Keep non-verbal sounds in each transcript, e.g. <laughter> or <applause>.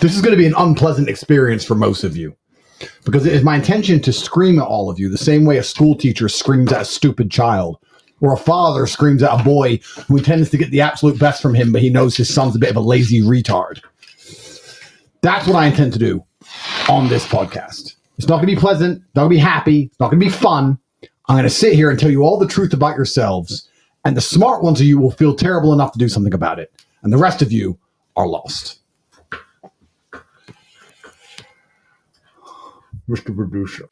This is going to be an unpleasant experience for most of you because it is my intention to scream at all of you the same way a school teacher screams at a stupid child or a father screams at a boy who intends to get the absolute best from him, but he knows his son's a bit of a lazy retard. That's what I intend to do on this podcast. It's not going to be pleasant, not going to be happy, it's not going to be fun. I'm going to sit here and tell you all the truth about yourselves, and the smart ones of you will feel terrible enough to do something about it, and the rest of you are lost. Mr. Producer.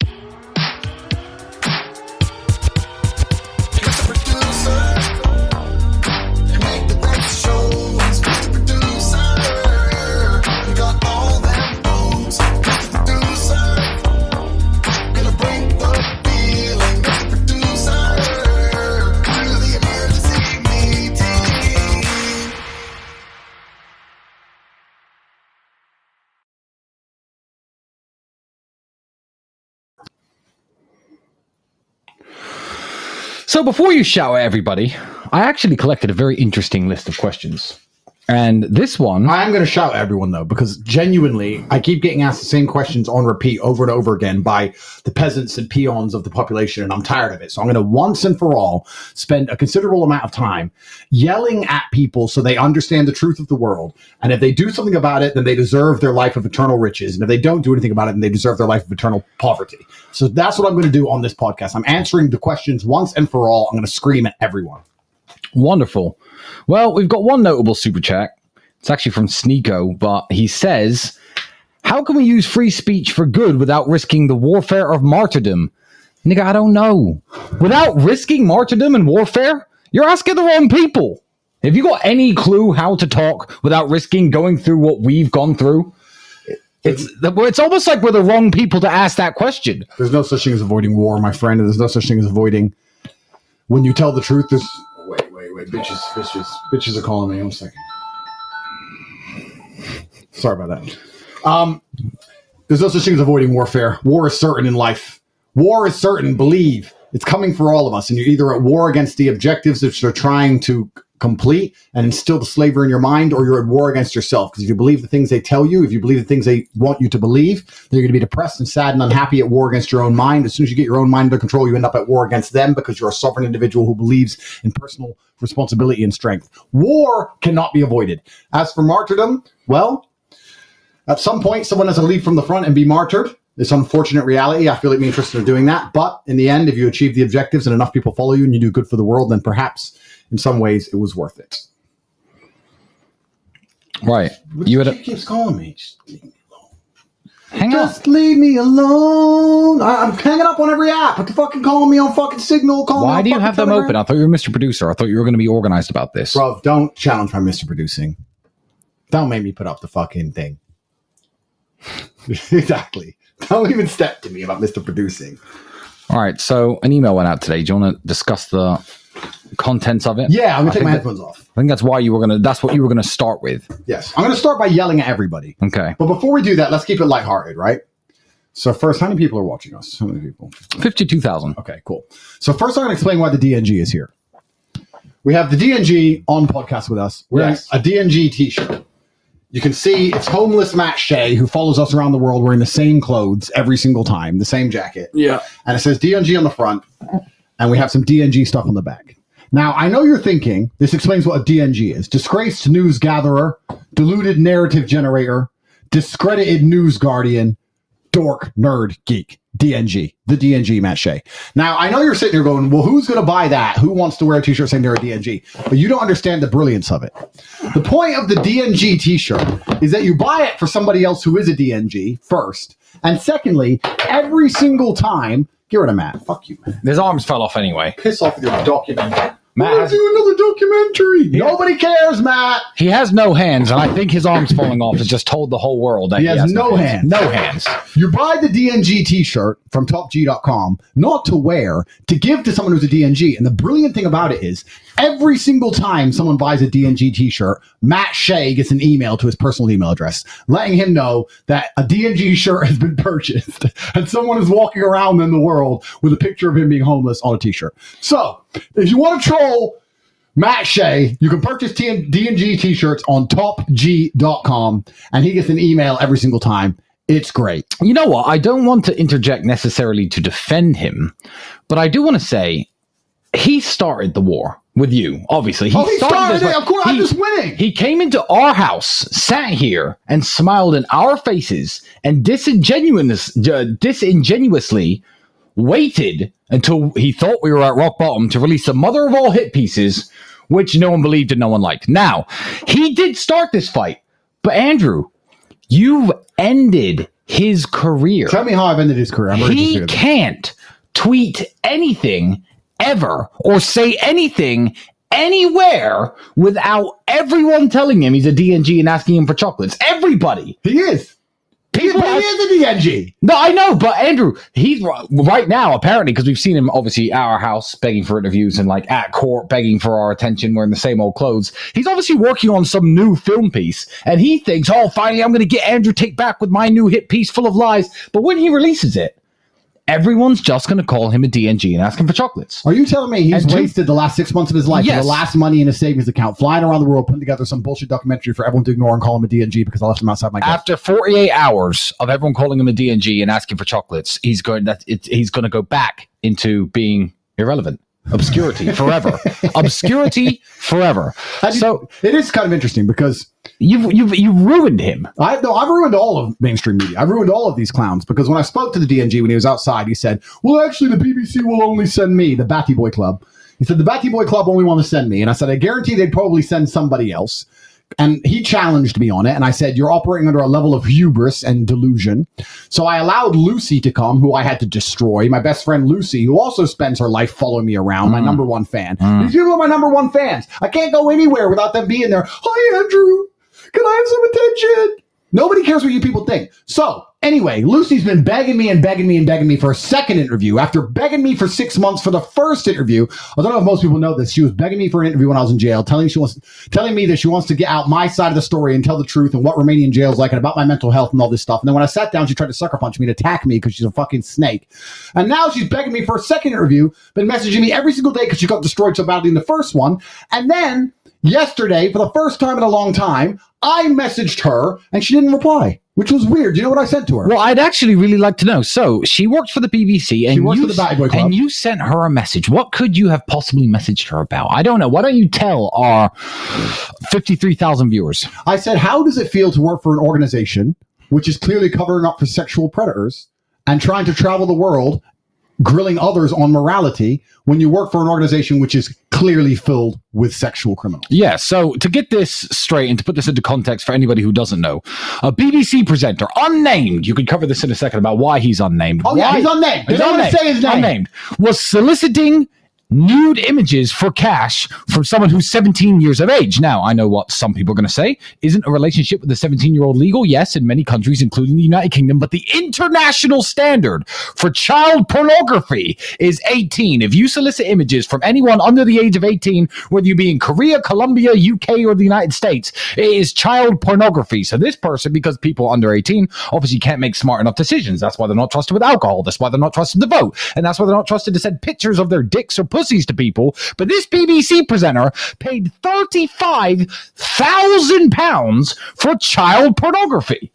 So before you at everybody, I actually collected a very interesting list of questions. And this one, I am going to shout at everyone though, because genuinely, I keep getting asked the same questions on repeat over and over again by the peasants and peons of the population, and I'm tired of it. So I'm going to once and for all spend a considerable amount of time yelling at people so they understand the truth of the world. And if they do something about it, then they deserve their life of eternal riches. And if they don't do anything about it, then they deserve their life of eternal poverty. So that's what I'm going to do on this podcast. I'm answering the questions once and for all. I'm going to scream at everyone. wonderful. Well, we've got one notable super chat. It's actually from Sneako, but he says, How can we use free speech for good without risking the warfare of martyrdom? Nigga, I don't know. Without risking martyrdom and warfare? You're asking the wrong people. Have you got any clue how to talk without risking going through what we've gone through? It's it's almost like we're the wrong people to ask that question. There's no such thing as avoiding war, my friend. There's no such thing as avoiding when you tell the truth. There's Bitches, bitches, bitches are calling me. One second. Sorry about that. Um, there's no such thing as avoiding warfare. War is certain in life. War is certain. Believe it's coming for all of us, and you're either at war against the objectives that you're trying to complete and instill the slavery in your mind, or you're at war against yourself. Because if you believe the things they tell you, if you believe the things they want you to believe, then you're going to be depressed and sad and unhappy at war against your own mind. As soon as you get your own mind under control, you end up at war against them because you're a sovereign individual who believes in personal responsibility and strength. War cannot be avoided. As for martyrdom, well, at some point, someone has to lead from the front and be martyred. It's unfortunate reality. I feel like me interested in doing that. But in the end, if you achieve the objectives and enough people follow you and you do good for the world, then perhaps in some ways it was worth it. Right. You had He keeps calling me. Just leave me alone. hang on. Just leave me alone. I, I'm hanging up on every app. But the fucking calling me on fucking Signal. Calling Why do you have them Telegram. open? I thought you were Mr. Producer. I thought you were going to be organized about this. Bro, don't challenge my Mr. Producing. Don't make me put up the fucking thing. <laughs> exactly. Don't even step to me about Mr. Producing. All right. So an email went out today. Do you want to discuss the contents of it? Yeah, I'm gonna I take my think that- headphones off. I think that's why you were gonna. That's what you were gonna start with. Yes. I'm gonna start by yelling at everybody. Okay. But before we do that, let's keep it lighthearted, right? So first, how many people are watching us? How many people? Fifty-two thousand. Okay, cool. So first, I'm going to explain why the DNG is here. We have the DNG on podcast with us. Wearing Yes. a DNG T-shirt. You can see it's homeless Matt Shea who follows us around the world wearing the same clothes every single time, the same jacket, Yeah. and it says DNG on the front, and we have some DNG stuff on the back. Now, I know you're thinking this explains what a DNG is: disgraced news gatherer, deluded narrative generator, discredited news guardian, dork, nerd, geek, DNG, the DNG Matt Shea. Now, I know you're sitting here going, well, who's going to buy that? Who wants to wear a t shirt saying they're a DNG? But you don't understand the brilliance of it. The point of the DNG t shirt is that you buy it for somebody else who is a DNG first. And secondly, every single time, get rid of Matt. Fuck you, man. His arms fell off anyway. Piss off with your documentary. Matt has- do another documentary. Nobody cares, Matt. He has no hands, and I think his arms falling off has just told the whole world that He has no hands. No hands. You buy the DNG t-shirt from topg.com, not to wear, to give to someone who's a DNG. And the brilliant thing about it is every single time someone buys a DNG t-shirt, Matt Shea gets an email to his personal email address, letting him know that a DNG shirt has been <laughs> purchased and someone is walking around in the world with a picture of him being homeless on a t-shirt. So if you want to troll Matt Shea. You can purchase T- DNG t-shirts on topg.com and he gets an email every single time. It's great. You know what? I don't want to interject necessarily to defend him, but I do want to say he started the war with you. Obviously, Oh, he started this it. Of course, I'm just winning. He came into our house, sat here, and smiled in our faces, and disingenuous, uh, disingenuously waited until he thought we were at rock bottom to release the mother of all hit pieces, which no one believed and no one liked. Now, he did start this fight, but Andrew, you've ended his career. Tell me how I've ended his career. I'm He can't tweet anything ever or say anything anywhere without everyone telling him he's a DNG and asking him for chocolates. Everybody. He is. He, People he is a DNG. no, I know, but Andrew, he's right now apparently because we've seen him obviously at our house begging for interviews and like at court begging for our attention, wearing the same old clothes. He's obviously working on some new film piece, and he thinks, "Oh, finally, I'm going to get Andrew Tate back with my new hit piece full of lies." But when he releases it, everyone's just going to call him a DNG and ask him for chocolates. Are you telling me he's And two- wasted the last six months of his life, Yes. the last money in his savings account, flying around the world, putting together some bullshit documentary for everyone to ignore and call him a DNG because I left him outside my gate? After 48 hours of everyone calling him a DNG and asking for chocolates, he's going that it, he's going to go back into being irrelevant, obscurity forever, <laughs> obscurity forever. I So it is kind of interesting because you've you've you've ruined him. I no, I've ruined all of mainstream media. I've ruined all of these clowns because when I spoke to the DNG when he was outside, he said, "Well, actually, the BBC will only send me the Batty Boy Club." He said the Batty Boy Club only want to send me, and I said, "I guarantee they'd probably send somebody else." And he challenged me on it, and I said, "You're operating under a level of hubris and delusion." So I allowed Lucy to come, who I had to destroy. My best friend Lucy, who also spends her life following me around, my mm. number one fan. Mm. These people are my number one fans. I can't go anywhere without them being there. Hi, Andrew. Can I have some attention? Nobody cares what you people think. So, anyway, Lucy's been begging me and begging me and begging me for a second interview. After begging me for six months for the first interview, I don't know if most people know this. She was begging me for an interview when I was in jail, telling she wants, telling me that she wants to get out my side of the story and tell the truth and what Romanian jail is like and about my mental health and all this stuff. And then when I sat down, she tried to sucker punch me and attack me because she's a fucking snake. And now she's begging me for a second interview, been messaging me every single day because she got destroyed so badly in the first one. And then yesterday, for the first time in a long time, I messaged her and she didn't reply, which was weird. Do you know what I sent to her? Well, I'd actually really like to know. So she worked for the BBC, and you the Batty Boy Club. and you sent her a message. What could you have possibly messaged her about? I don't know. Why don't you tell our fifty-three thousand viewers? I said, How does it feel to work for an organization which is clearly covering up for sexual predators and trying to travel the world grilling others on morality when you work for an organization which is clearly filled with sexual criminals? Yeah, so to get this straight and to put this into context for anybody who doesn't know, a BBC presenter, unnamed, you could cover this in a second about why he's unnamed. Oh, yeah, Why- he's unnamed. They He's don't unnamed. say his name. Unnamed. Was soliciting nude images for cash from someone who's 17 years of age. Now, I know what some people are going to say. Isn't a relationship with a 17 year old legal? Yes, in many countries, including the United Kingdom, but the international standard for child pornography is 18. If you solicit images from anyone under the age of 18, whether you be in Korea, Colombia, UK, or the United States, it is child pornography. So this person, because people under 18 obviously can't make smart enough decisions. That's why they're not trusted with alcohol. That's why they're not trusted to vote. And that's why they're not trusted to send pictures of their dicks or pussies to people. But this BBC presenter paid £35,000 for child pornography.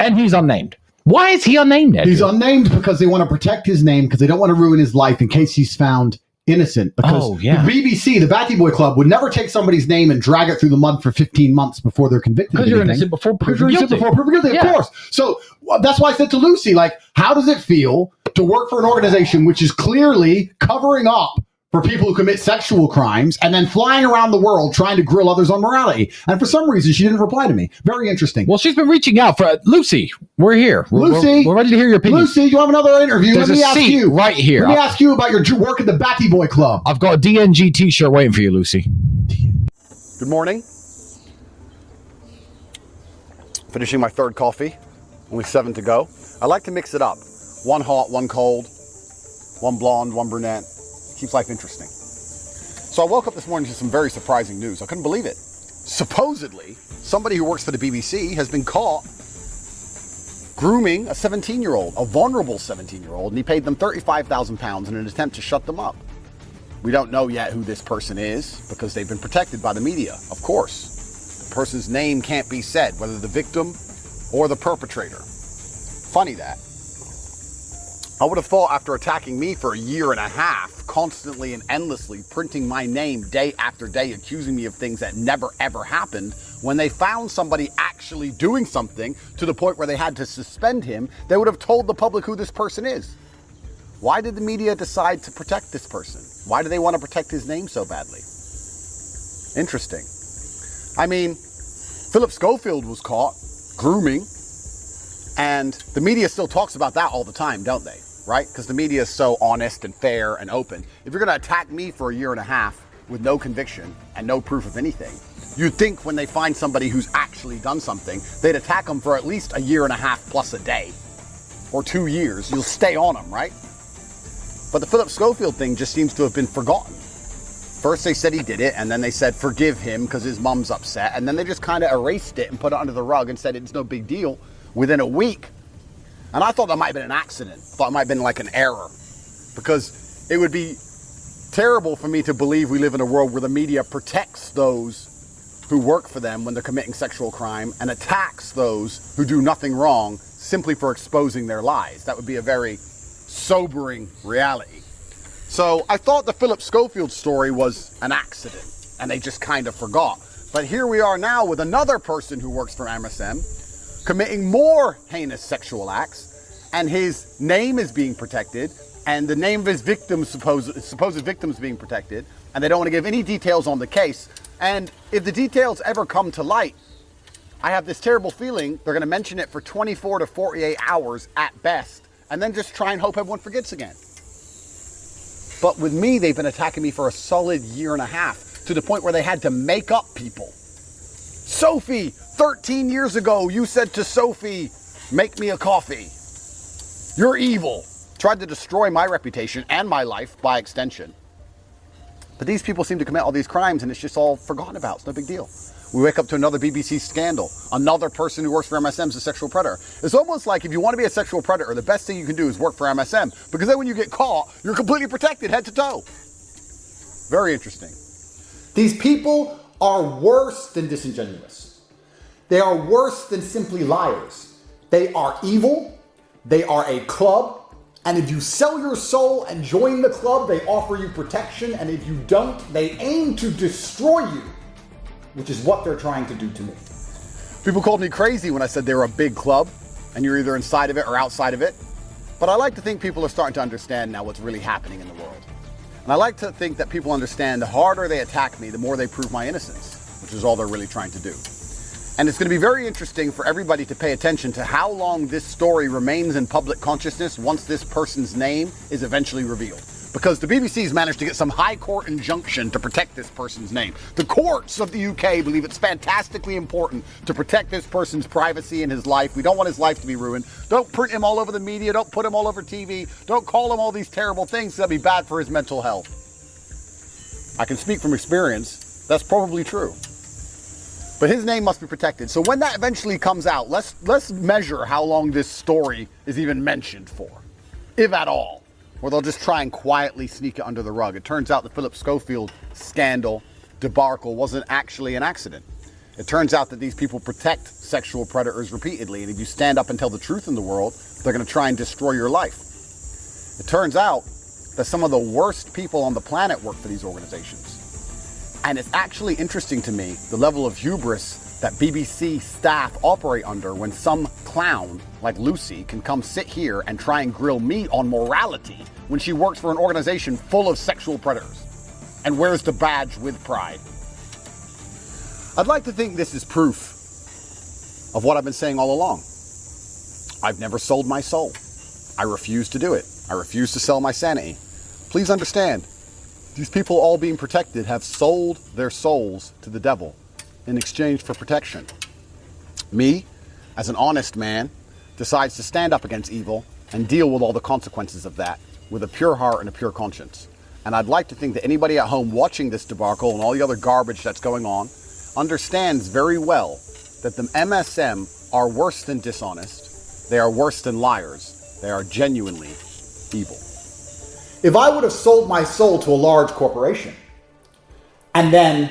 And he's unnamed. Why is he unnamed? Ed? He's unnamed because they want to protect his name because they don't want to ruin his life in case he's found innocent. Because Oh, yeah. the BBC, the Batty Boy Club, would never take somebody's name and drag it through the mud for 15 months before they're convicted. of Because you're innocent before proven guilty. before proven guilty, Yeah. of course. So well, that's why I said to Lucy, like, how does it feel to work for an organization which is clearly covering up for people who commit sexual crimes and then flying around the world trying to grill others on morality? And for some reason, she didn't reply to me. Very interesting. Well, she's been reaching out for uh, Lucy. We're here. We're, Lucy, we're, we're ready to hear your opinion. Lucy, you have another interview. There's Let me a ask seat you right here. Let me ask you about your work at the Batty Boy Club. I've got a DNG T-shirt waiting for you, Lucy. Good morning. Finishing my third coffee, only seven to go. I like to mix it up. One hot, one cold, one blonde, one brunette. Keeps life interesting. So I woke up this morning to some very surprising news. I couldn't believe it. Supposedly, somebody who works for the BBC has been caught grooming a 17 year old, a vulnerable 17 year old, and he paid them £35,000 in an attempt to shut them up. We don't know yet who this person is because they've been protected by the media, of course. The person's name can't be said, whether the victim or the perpetrator. Funny that. I would have thought after attacking me for a year and a half, constantly and endlessly printing my name day after day, accusing me of things that never ever happened, when they found somebody actually doing something to the point where they had to suspend him, they would have told the public who this person is. Why did the media decide to protect this person? Why do they want to protect his name so badly? Interesting. I mean, Philip Schofield was caught grooming, and the media still talks about that all the time, don't they? Right? Because the media is so honest and fair and open. If you're going to attack me for a year and a half with no conviction and no proof of anything, you'd think when they find somebody who's actually done something, they'd attack them for at least a year and a half plus a day or two years. You'll stay on them, right? But the Philip Schofield thing just seems to have been forgotten. First they said he did it, and then they said forgive him because his mom's upset, and then they just kind of erased it and put it under the rug and said it's no big deal within a week. And I thought that might have been an accident. Thought it might have been like an error. Because it would be terrible for me to believe we live in a world where the media protects those who work for them when they're committing sexual crime and attacks those who do nothing wrong simply for exposing their lies. That would be a very sobering reality. So I thought the Philip Schofield story was an accident and they just kind of forgot. But here we are now with another person who works for MSM committing more heinous sexual acts and his name is being protected and the name of his victims, supposed, supposed victims being protected and they don't want to give any details on the case. And if the details ever come to light, I have this terrible feeling they're going to mention it for 24 to 48 hours at best and then just try and hope everyone forgets again. But with me, they've been attacking me for a solid year and a half to the point where they had to make up people. Sophie, 13 years ago, you said to Sophie, make me a coffee. You're evil. Tried to destroy my reputation and my life by extension. But these people seem to commit all these crimes and it's just all forgotten about. It's no big deal. We wake up to another BBC scandal. Another person who works for MSM is a sexual predator. It's almost like if you want to be a sexual predator, the best thing you can do is work for MSM because then when you get caught, you're completely protected head to toe. Very interesting. These people are worse than disingenuous. They are worse than simply liars. They are evil. They are a club. And if you sell your soul and join the club, they offer you protection. And if you don't, they aim to destroy you which is what they're trying to do to me. People called me crazy when I said they were a big club and you're either inside of it or outside of it. But I like to think people are starting to understand now what's really happening in the world. And I like to think that people understand the harder they attack me, the more they prove my innocence, which is all they're really trying to do. And it's going to be very interesting for everybody to pay attention to how long this story remains in public consciousness once this person's name is eventually revealed because the BBC's managed to get some high court injunction to protect this person's name. The courts of the UK believe it's fantastically important to protect this person's privacy and his life. We don't want his life to be ruined. Don't print him all over the media. Don't put him all over TV. Don't call him all these terrible things. That'd be bad for his mental health. I can speak from experience. That's probably true. But his name must be protected. So when that eventually comes out, let's let's measure how long this story is even mentioned for, if at all or they'll just try and quietly sneak it under the rug. It turns out the Philip Schofield scandal debacle wasn't actually an accident. It turns out that these people protect sexual predators repeatedly, and if you stand up and tell the truth in the world, they're going to try and destroy your life. It turns out that some of the worst people on the planet work for these organizations. And it's actually interesting to me the level of hubris that BBC staff operate under when some clown like Lucy can come sit here and try and grill me on morality when she works for an organization full of sexual predators and wears the badge with pride. I'd like to think this is proof of what I've been saying all along. I've never sold my soul. I refuse to do it. I refuse to sell my sanity. Please understand, these people all being protected have sold their souls to the devil in exchange for protection. Me, as an honest man, decides to stand up against evil and deal with all the consequences of that with a pure heart and a pure conscience. And I'd like to think that anybody at home watching this debacle and all the other garbage that's going on understands very well that the MSM are worse than dishonest. They are worse than liars. They are genuinely evil. if I would have sold my soul to a large corporation and then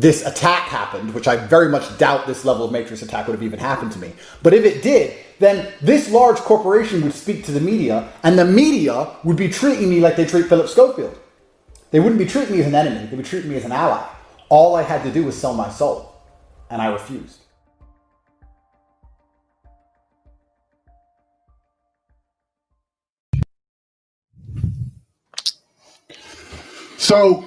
this attack happened, which I very much doubt this level of Matrix attack would have even happened to me. But if it did, then this large corporation would speak to the media, and the media would be treating me like they treat Philip Schofield. They wouldn't be treating me as an enemy, they would treat me as an ally. All I had to do was sell my soul, and I refused. So,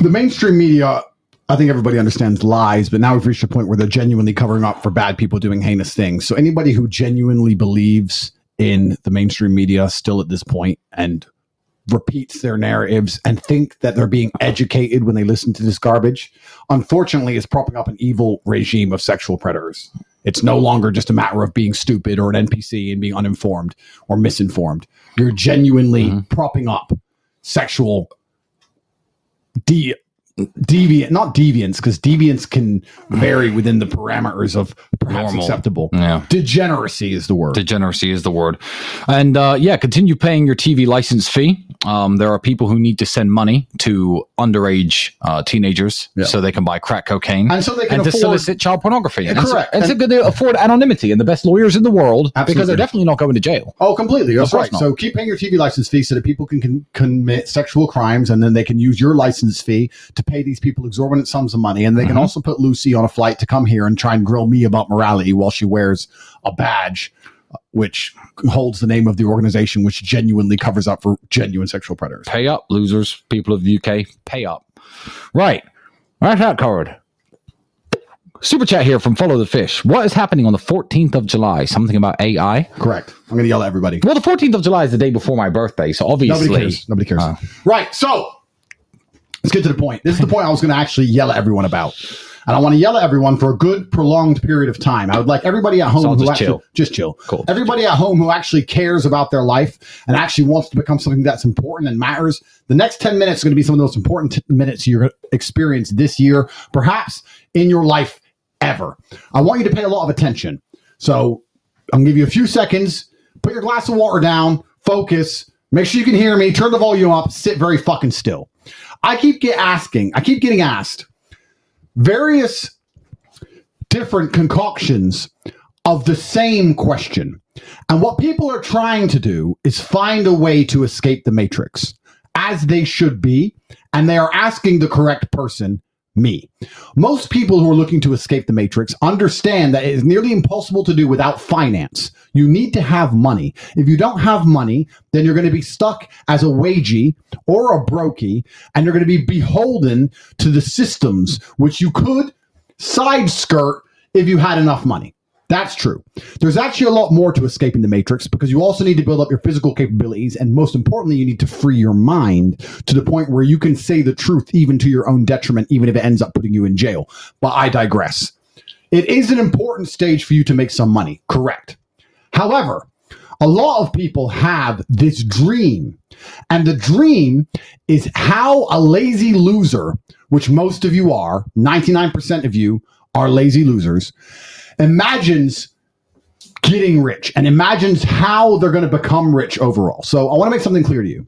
the mainstream media, I think everybody understands lies, but now we've reached a point where they're genuinely covering up for bad people doing heinous things. So, anybody who genuinely believes in the mainstream media still at this point and repeats their narratives and think that they're being educated when they listen to this garbage, unfortunately, is propping up an evil regime of sexual predators. It's no longer just a matter of being stupid or an NPC and being uninformed or misinformed. You're genuinely mm-hmm. propping up sexual de- deviant, not deviance, because deviance can vary within the parameters of perhaps Normal. acceptable. Yeah. Degeneracy is the word. Degeneracy is the word. And uh, yeah, continue paying your TV license fee. Um, there are people who need to send money to underage uh, teenagers Yeah. so they can buy crack cocaine And so they can and to solicit child pornography. And it's- correct. And, so And- they afford anonymity and the best lawyers in the world because they're definitely not going to jail. Oh, completely. That's right. not. So keep paying your TV license fee so that people can, can commit sexual crimes, and then they can use your license fee to pay these people exorbitant sums of money, and they can also put Lucy on a flight to come here and try and grill me about morality while she wears a badge, which holds the name of the organization, which genuinely covers up for genuine sexual predators. Pay up, losers, people of the UK, pay up. Right. Right that covered. Super chat here from Follow the Fish. What is happening on the 14th of July? Something about AI? Correct. I'm going to yell at everybody. Well, the 14th of July is the day before my birthday, so obviously. Nobody cares. Nobody cares. Uh. right. So let's get to the point. This is the point I was going to actually yell at everyone about. And I want to yell at everyone for a good prolonged period of time. I would like everybody at home So who just actually chill. just chill. Cool. Everybody at home who actually cares about their life and actually wants to become something that's important and matters. The next 10 minutes are going to be some of the most important minutes you're going to experience this year, perhaps in your life ever. I want you to pay a lot of attention. So I'm going to give you a few seconds. Put your glass of water down, focus, make sure you can hear me, turn the volume up, sit very fucking still. I keep get asking, I keep getting asked various different concoctions of the same question. And what people are trying to do is find a way to escape the matrix, as they should be. And they are asking the correct person, me. Most people who are looking to escape the matrix understand that it is nearly impossible to do without finance. You need to have money. If you don't have money, then you're going to be stuck as a wagey or a brokey, and you're going to be beholden to the systems which you could side skirt if you had enough money. That's true. There's actually a lot more to escaping the matrix because you also need to build up your physical capabilities. And most importantly, you need to free your mind to the point where you can say the truth even to your own detriment, even if it ends up putting you in jail. But I digress. It is an important stage for you to make some money, correct? However, a lot of people have this dream, and the dream is how a lazy loser, which most of you are, 99% of you are lazy losers, imagines getting rich and imagines how they're going to become rich overall. So I want to make something clear to you.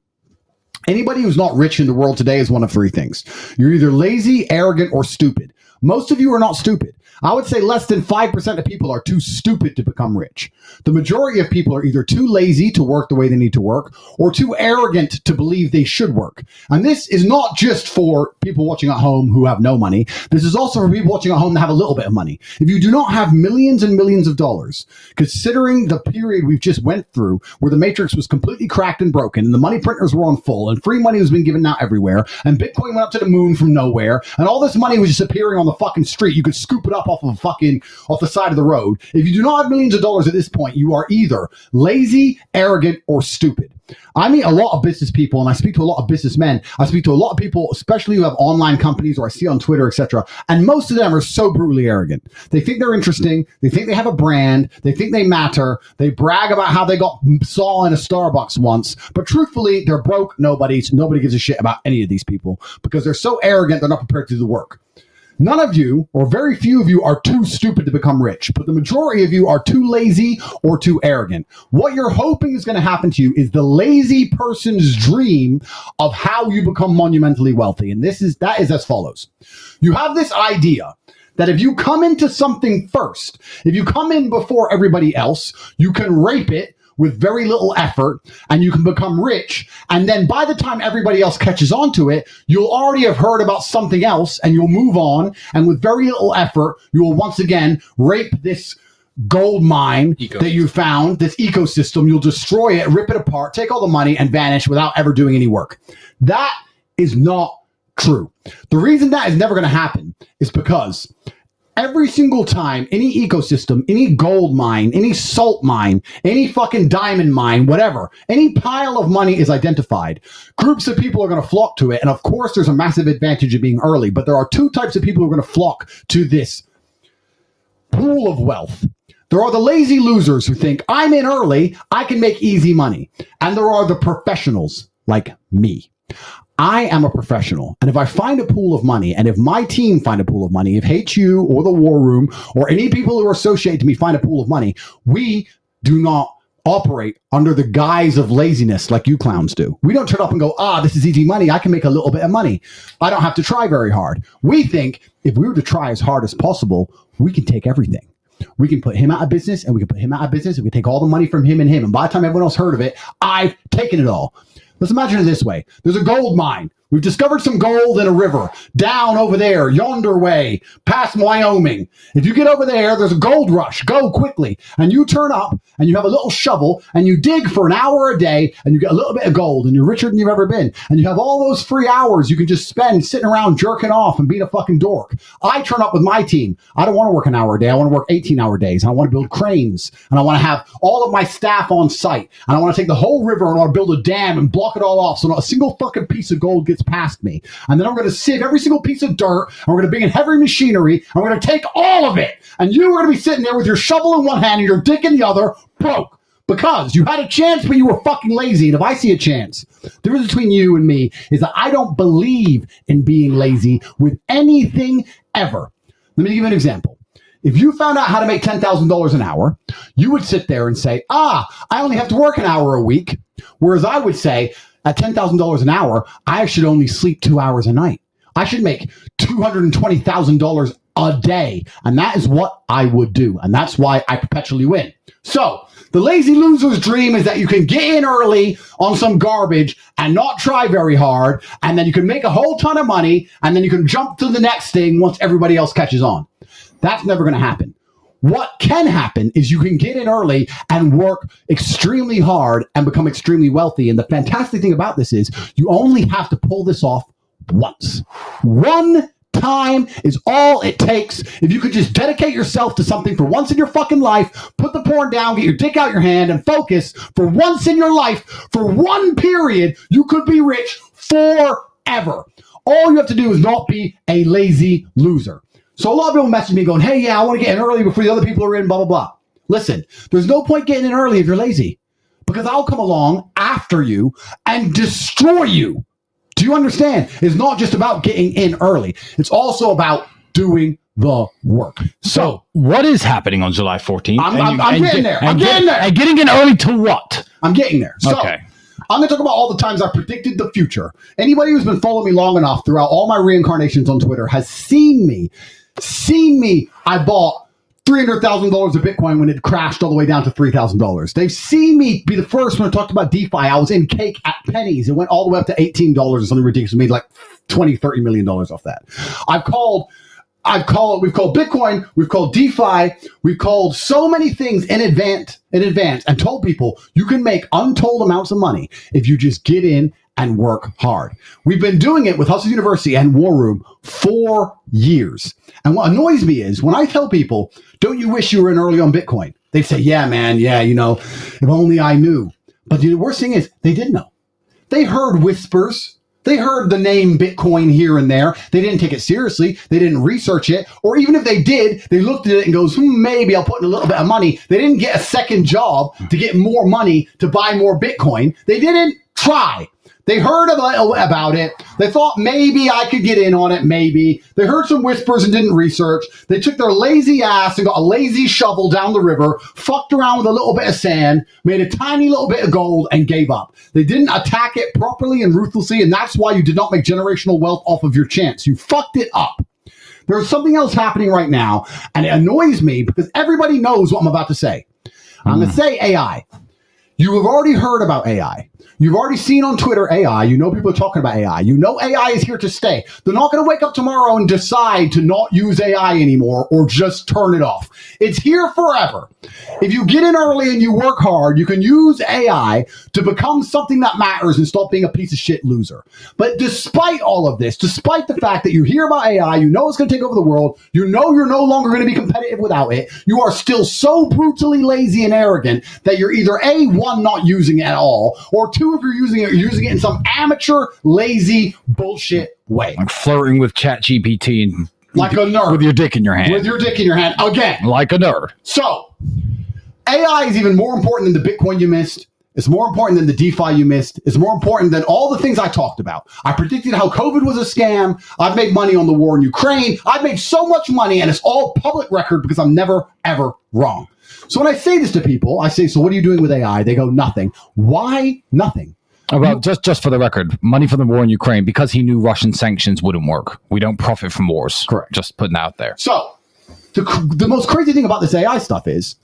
Anybody who's not rich in the world today is one of three things. You're either lazy, arrogant, or stupid. Most of you are not stupid. I would say less than 5% of people are too stupid to become rich. The majority of people are either too lazy to work the way they need to work or too arrogant to believe they should work. And this is not just for people watching at home who have no money. This is also for people watching at home that have a little bit of money. If you do not have millions and millions of dollars, considering the period we've just went through where the matrix was completely cracked and broken and the money printers were on full and free money was being given out everywhere and Bitcoin went up to the moon from nowhere and all this money was just appearing on the fucking street. You could scoop it up off of a fucking off the side of the road. If you do not have millions of dollars at this point, you are either lazy, arrogant, or stupid. I meet a lot of business people and I speak to a lot of businessmen. I speak to a lot of people, especially who have online companies or I see on Twitter, etc. And most of them are so brutally arrogant. They think they're interesting. They think they have a brand. They think they matter. They brag about how they got saw in a Starbucks once. But truthfully, they're broke nobodies. Nobody gives a shit about any of these people because they're so arrogant, they're not prepared to do the work. None of you, or very few of you, are too stupid to become rich, but the majority of you are too lazy or too arrogant. What you're hoping is going to happen to you is the lazy person's dream of how you become monumentally wealthy. And this is that is as follows. You have this idea that if you come into something first, if you come in before everybody else, you can rape it with very little effort and you can become rich. And then by the time everybody else catches on to it, you'll already have heard about something else and you'll move on. And with very little effort, you will once again rape this gold mine that you found, this ecosystem. You'll destroy it, rip it apart, take all the money and vanish without ever doing any work. That is not true. The reason that is never going to happen is because every single time any ecosystem, any gold mine, any salt mine, any fucking diamond mine, whatever, any pile of money is identified, groups of people are going to flock to it. And of course, there's a massive advantage of being early, but there are two types of people who are going to flock to this pool of wealth. There are the lazy losers who think, I'm in early, I can make easy money. And there are the professionals like me. I am a professional. And if I find a pool of money, and if my team find a pool of money, if HU or the War Room or any people who are associated to me find a pool of money, we do not operate under the guise of laziness like you clowns do. We don't turn up and go, ah, this is easy money. I can make a little bit of money. I don't have to try very hard. We think if we were to try as hard as possible, we can take everything. We can put him out of business and we can put him out of business and we take all the money from him and him. And by the time everyone else heard of it, I've taken it all. Let's imagine it this way. There's a gold mine. We've discovered some gold in a river down over there, yonder way, past Wyoming. If you get over there, there's a gold rush. Go quickly. And you turn up and you have a little shovel and you dig for an hour a day and you get a little bit of gold and you're richer than you've ever been. And you have all those free hours you can just spend sitting around jerking off and being a fucking dork. I turn up with my team. I don't want to work an hour a day. I want to work 18 hour days. I want to build cranes and I want to have all of my staff on site. And I want to take the whole river and I want to build a dam and block it all off so not a single fucking piece of gold gets past me. And then I'm going to sieve every single piece of dirt. And we're going to bring in heavy machinery. And we're going to take all of it. And you are going to be sitting there with your shovel in one hand and your dick in the other, broke. Because you had a chance, but you were fucking lazy. And if I see a chance, the difference between you and me is that I don't believe in being lazy with anything ever. Let me give you an example. If you found out how to make $10,000 an hour, you would sit there and say, ah, I only have to work an hour a week. Whereas I would say, at $10,000 an hour, I should only sleep two hours a night. I should make $220,000 a day. And that is what I would do. And that's why I perpetually win. So the lazy loser's dream is that you can get in early on some garbage and not try very hard. And then you can make a whole ton of money. And then you can jump to the next thing once everybody else catches on. That's never going to happen. What can happen is you can get in early and work extremely hard and become extremely wealthy. And the fantastic thing about this is you only have to pull this off once. One time is all it takes. If you could just dedicate yourself to something for once in your fucking life, put the porn down, get your dick out your hand, and focus for once in your life, for one period, you could be rich forever. All you have to do is not be a lazy loser. So a lot of people message me going, hey, yeah, I want to get in early before the other people are in, blah, blah, blah. Listen, there's no point getting in early if you're lazy because I'll come along after you and destroy you. Do you understand? It's not just about getting in early. It's also about doing the work. So, what is happening on July 14th? I'm- I'm- I'm getting get- there. I'm getting get- there. And getting in early to what? I'm getting there. So Okay. I'm going to talk about all the times I predicted the future. Anybody who's been following me long enough throughout all my reincarnations on Twitter has seen me, seen me. I bought $300,000 of Bitcoin when it crashed all the way down to $3,000. They've seen me be the first when I talked about DeFi. I was in cake at pennies. It went all the way up to $18 or something ridiculous. I Made like 20, 30 million dollars off that. I've called I've called we've called Bitcoin, we've called DeFi, we've called so many things in advance in advance and told people you can make untold amounts of money if you just get in and work hard. We've been doing it with Hustle University and War Room for years. And what annoys me is when I tell people, don't you wish you were in early on Bitcoin? They say, yeah, man, yeah, you know, if only I knew. But the worst thing is they did know. They heard whispers. They heard the name Bitcoin here and there. They didn't take it seriously. They didn't research it. Or even if they did, they looked at it and goes, hmm, maybe I'll put in a little bit of money. They didn't get a second job to get more money to buy more Bitcoin. They didn't try. They heard about, it. They thought maybe I could get in on it, maybe. They heard some whispers and didn't research. They took their lazy ass and got a lazy shovel down the river, fucked around with a little bit of sand, made a tiny little bit of gold, and gave up. They didn't attack it properly and ruthlessly, and that's why you did not make generational wealth off of your chance. You fucked it up. There's something else happening right now, and it annoys me because everybody knows what I'm about to say. I'm going to hmm. say AI. You have already heard about AI. You've already seen on Twitter AI. You know people are talking about AI. You know AI is here to stay. They're not going to wake up tomorrow and decide to not use AI anymore or just turn it off. It's here forever. If you get in early and you work hard, you can use AI to become something that matters and stop being a piece of shit loser. But despite all of this, despite the fact that you hear about AI, you know it's going to take over the world, you know you're no longer going to be competitive without it, you are still so brutally lazy and arrogant that you're either A, one, not using it at all, or two, if you're using it, you're using it in some amateur, lazy, bullshit way. Like flirting with ChatGPT and Like a nerd. with your dick in your hand. With your dick in your hand again. like a nerd. So, AI is even more important than the Bitcoin you missed. It's more important than the DeFi you missed. It's more important than all the things I talked about. I predicted how COVID was a scam. I've made money on the war in Ukraine. I've made so much money, and it's all public record because I'm never, ever wrong. So when I say this to people, I say, So what are you doing with AI? They go, Nothing. Why nothing? Oh, well, just just for the record, money for the war in Ukraine because he knew Russian sanctions wouldn't work. We don't profit from wars. Correct. Just putting out there. So, the, the most crazy thing about this AI stuff is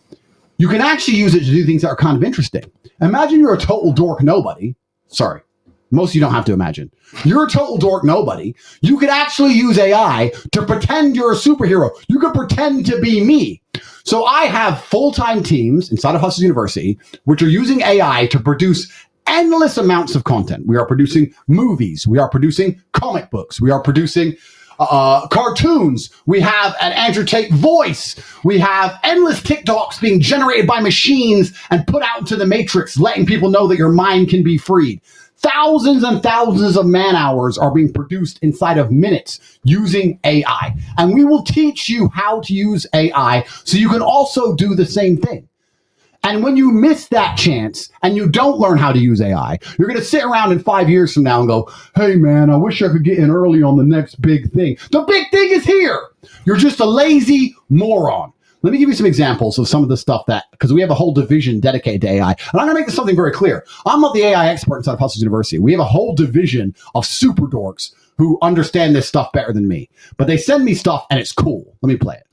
you can actually use it to do things that are kind of interesting. Imagine you're a total dork nobody. Sorry, most of you don't have to imagine. You're a total dork nobody. You could actually use AI to pretend you're a superhero. You could pretend to be me. So I have full time teams inside of Hustle University, which are using AI to produce endless amounts of content. We are producing movies. We are producing comic books. We are producing uh, cartoons. We have an Andrew Tate voice. We have endless TikToks being generated by machines and put out into the matrix, letting people know that your mind can be freed. Thousands and thousands of man hours are being produced inside of minutes using AI. And we will teach you how to use AI so you can also do the same thing. And when you miss that chance and you don't learn how to use AI, you're going to sit around in five years from now and go, hey, man, I wish I could get in early on the next big thing. The big thing is here. You're just a lazy moron. Let me give you some examples of some of the stuff that, because we have a whole division dedicated to AI. And I'm going to make this something very clear. I'm not the AI expert inside of Hustle University. We have a whole division of super dorks who understand this stuff better than me. But they send me stuff and it's cool. Let me play it.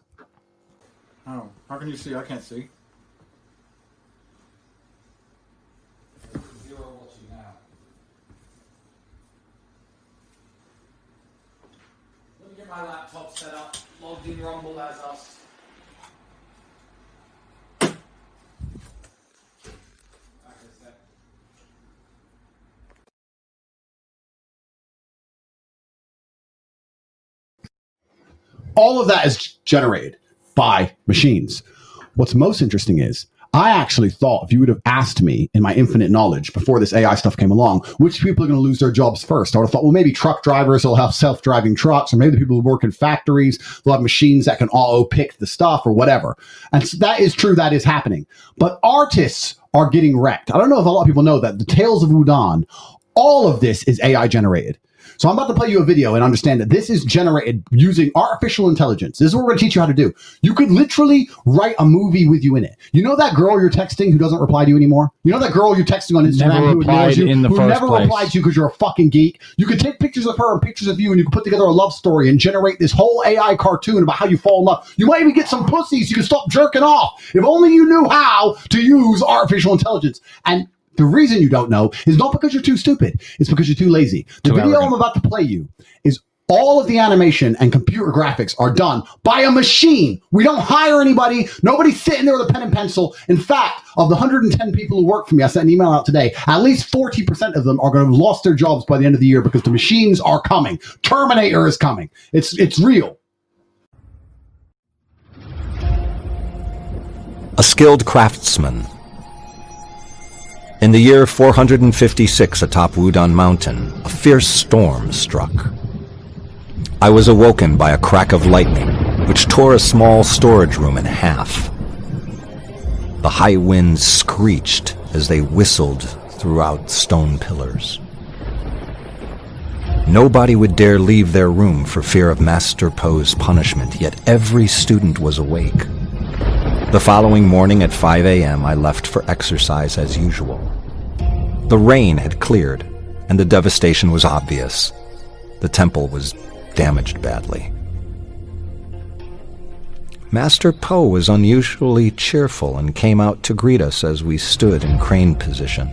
Oh, how can you see? I can't see. Let me get my laptop set up, logged in Rumble as all of that is generated by machines. What's most interesting is I actually thought if you would have asked me in my infinite knowledge before this AI stuff came along, which people are going to lose their jobs first, I would have thought, well, maybe truck drivers will have self driving trucks, or maybe the people who work in factories, they'll have machines that can auto pick the stuff or whatever. And so that is true, that is happening. But artists are getting wrecked. I don't know if a lot of people know that the Tales of Wudan, all of this is AI generated. So I'm about to play you a video and understand that this is generated using artificial intelligence. This is what we're going to teach you how to do. You could literally write a movie with you in it. You know that girl you're texting who doesn't reply to you anymore? You know that girl you're texting on Instagram Never who replied ignores you, in the who never place. replied to you because you're a fucking geek? You could take pictures of her and pictures of you and you could put together a love story and generate this whole AI cartoon about how you fall in love. You might even get some pussies. You can stop jerking off. If only you knew how to use artificial intelligence. And the reason you don't know is not because you're too stupid. It's because you're too lazy. The Too video arrogant. I'm about to play you is all of the animation and computer graphics are done by a machine. We don't hire anybody. Nobody's sitting there with a pen and pencil. In fact, of the 110 people who work for me, I sent an email out today. At least 40% of them are going to have lost their jobs by the end of the year because the machines are coming. Terminator is coming. It's it's real. a skilled craftsman. In the year 456 atop Wudan Mountain, a fierce storm struck. I was awoken by a crack of lightning, which tore a small storage room in half. The high winds screeched as they whistled throughout stone pillars. Nobody would dare leave their room for fear of Master Poe's punishment, yet every student was awake. The following morning at 5 a.m., I left for exercise as usual. The rain had cleared, and the devastation was obvious. The temple was damaged badly. Master Poe was unusually cheerful and came out to greet us as we stood in crane position.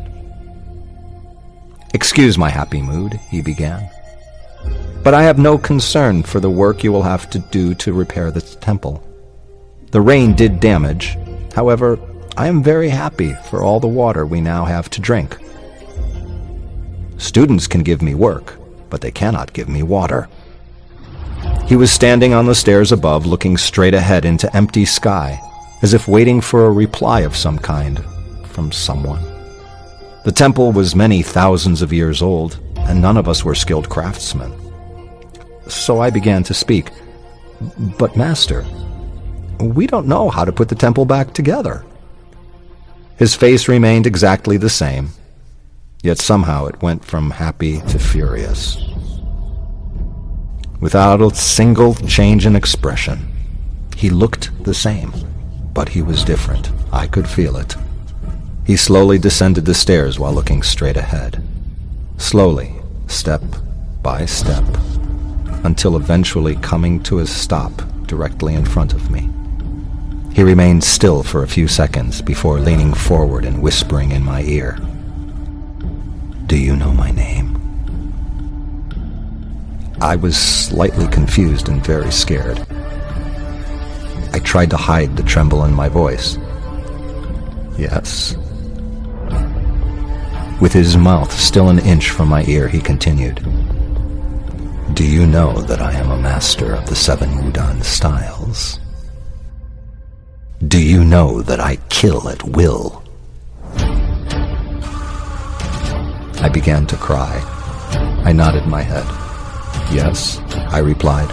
Excuse my happy mood, he began. But I have no concern for the work you will have to do to repair this temple. The rain did damage. However, I am very happy for all the water we now have to drink. Students can give me work, but they cannot give me water. He was standing on the stairs above, looking straight ahead into empty sky, as if waiting for a reply of some kind from someone. The temple was many thousands of years old, and none of us were skilled craftsmen. So I began to speak. But, Master, we don't know how to put the temple back together. His face remained exactly the same, yet somehow it went from happy to furious. Without a single change in expression, he looked the same, but he was different. I could feel it. He slowly descended the stairs while looking straight ahead. Slowly, step by step, until eventually coming to a stop directly in front of me. He remained still for a few seconds before leaning forward and whispering in my ear. Do you know my name? I was slightly confused and very scared. I tried to hide the tremble in my voice. Yes. With his mouth still an inch from my ear, he continued. Do you know that I am a master of the seven Wudan styles? Do you know that I kill at will? I began to cry. I nodded my head. Yes, I replied.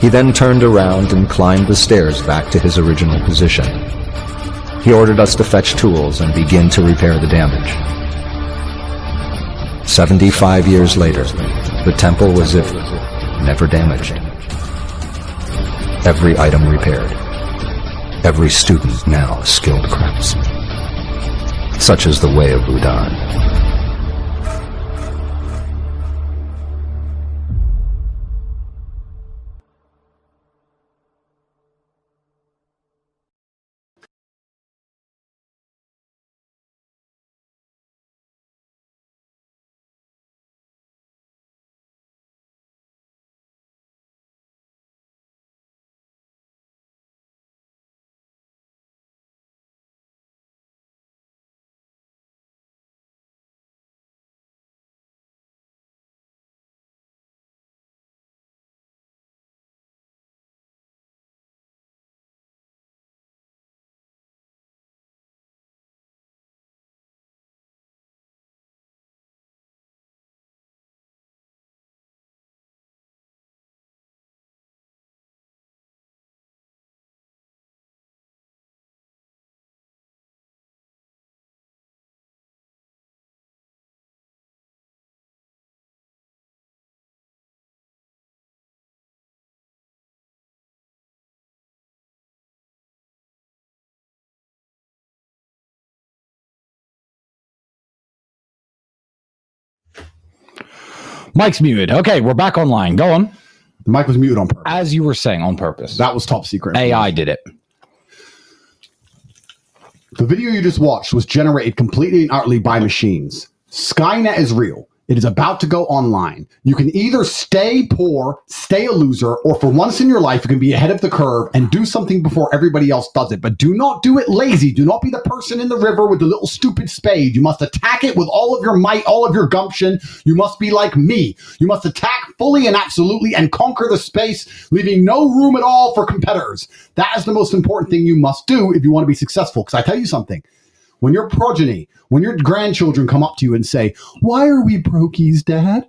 He then turned around and climbed the stairs back to his original position. He ordered us to fetch tools and begin to repair the damage. Seventy-five years later, the temple was if never damaged. Every item repaired. Every student now a skilled craftsman. Such is the way of Wudan. Mic's muted. Okay, we're back online. Go on. Mic was muted on purpose. As you were saying, on purpose. That was top secret. AI did it. The video you just watched was generated completely and utterly by machines. Skynet is real. It is about to go online. You can either stay poor, stay a loser, or for once in your life, you can be ahead of the curve and do something before everybody else does it. But do not do it lazy. Do not be the person in the river with the little stupid spade. You must attack it with all of your might, all of your gumption. You must be like me. You must attack fully and absolutely and conquer the space, leaving no room at all for competitors. That is the most important thing you must do if you want to be successful. Because I tell you something when your progeny, when your grandchildren come up to you and say, Why are we brokies, Dad?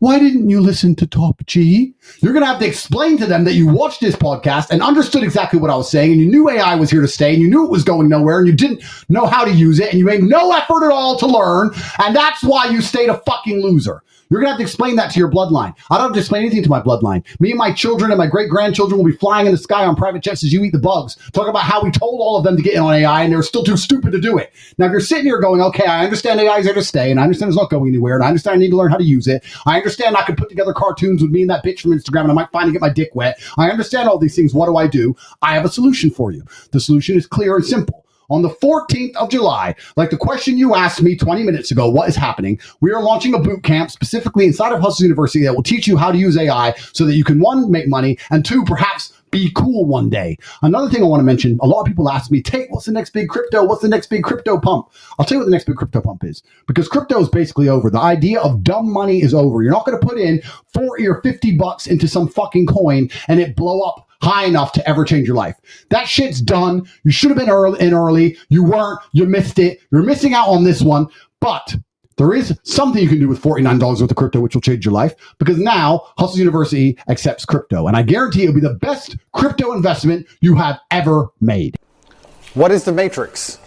why didn't you listen to Top G? You're going to have to explain to them that you watched this podcast and understood exactly what I was saying and you knew AI was here to stay and you knew it was going nowhere and you didn't know how to use it and you made no effort at all to learn. And that's why you stayed a fucking loser. You're gonna have to explain that to your bloodline. I don't have to explain anything to my bloodline. Me and my children and my great grandchildren will be flying in the sky on private jets as you eat the bugs. Talk about how we told all of them to get in on AI and they're still too stupid to do it. Now, if you're sitting here going, okay, I understand AI is there to stay, and I understand it's not going anywhere, and I understand I need to learn how to use it. I understand I can put together cartoons with me and that bitch from Instagram, and I might finally get my dick wet. I understand all these things. What do I do? I have a solution for you. The solution is clear and simple on the 14th of July, like the question you asked me 20 minutes ago, what is happening? We are launching a boot camp specifically inside of Hustle University that will teach you how to use AI so that you can one, make money, and two, perhaps be cool one day. Another thing I want to mention, a lot of people ask me, Tate, what's the next big crypto? What's the next big crypto pump? I'll tell you what the next big crypto pump is. Because crypto is basically over. The idea of dumb money is over. You're not going to put in 40 or 50 bucks into some fucking coin and it blow up high enough to ever change your life. That shit's done. You should have been early in early. You weren't. You missed it. You're missing out on this one. But there is something you can do with $49 worth of crypto, which will change your life because now Hustle University accepts crypto. And I guarantee it'll be the best crypto investment you have ever made. What is the matrix?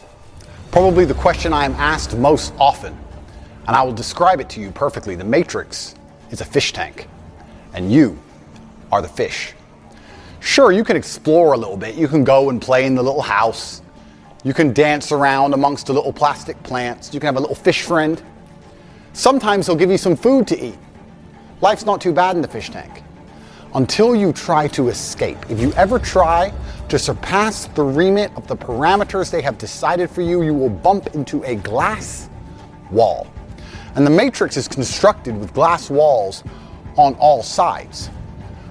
Probably the question I am asked most often. And I will describe it to you perfectly. The matrix is a fish tank, and you are the fish. Sure, you can explore a little bit. You can go and play in the little house. You can dance around amongst the little plastic plants. You can have a little fish friend. Sometimes they'll give you some food to eat. Life's not too bad in the fish tank. Until you try to escape. If you ever try to surpass the remit of the parameters they have decided for you, you will bump into a glass wall. And the matrix is constructed with glass walls on all sides.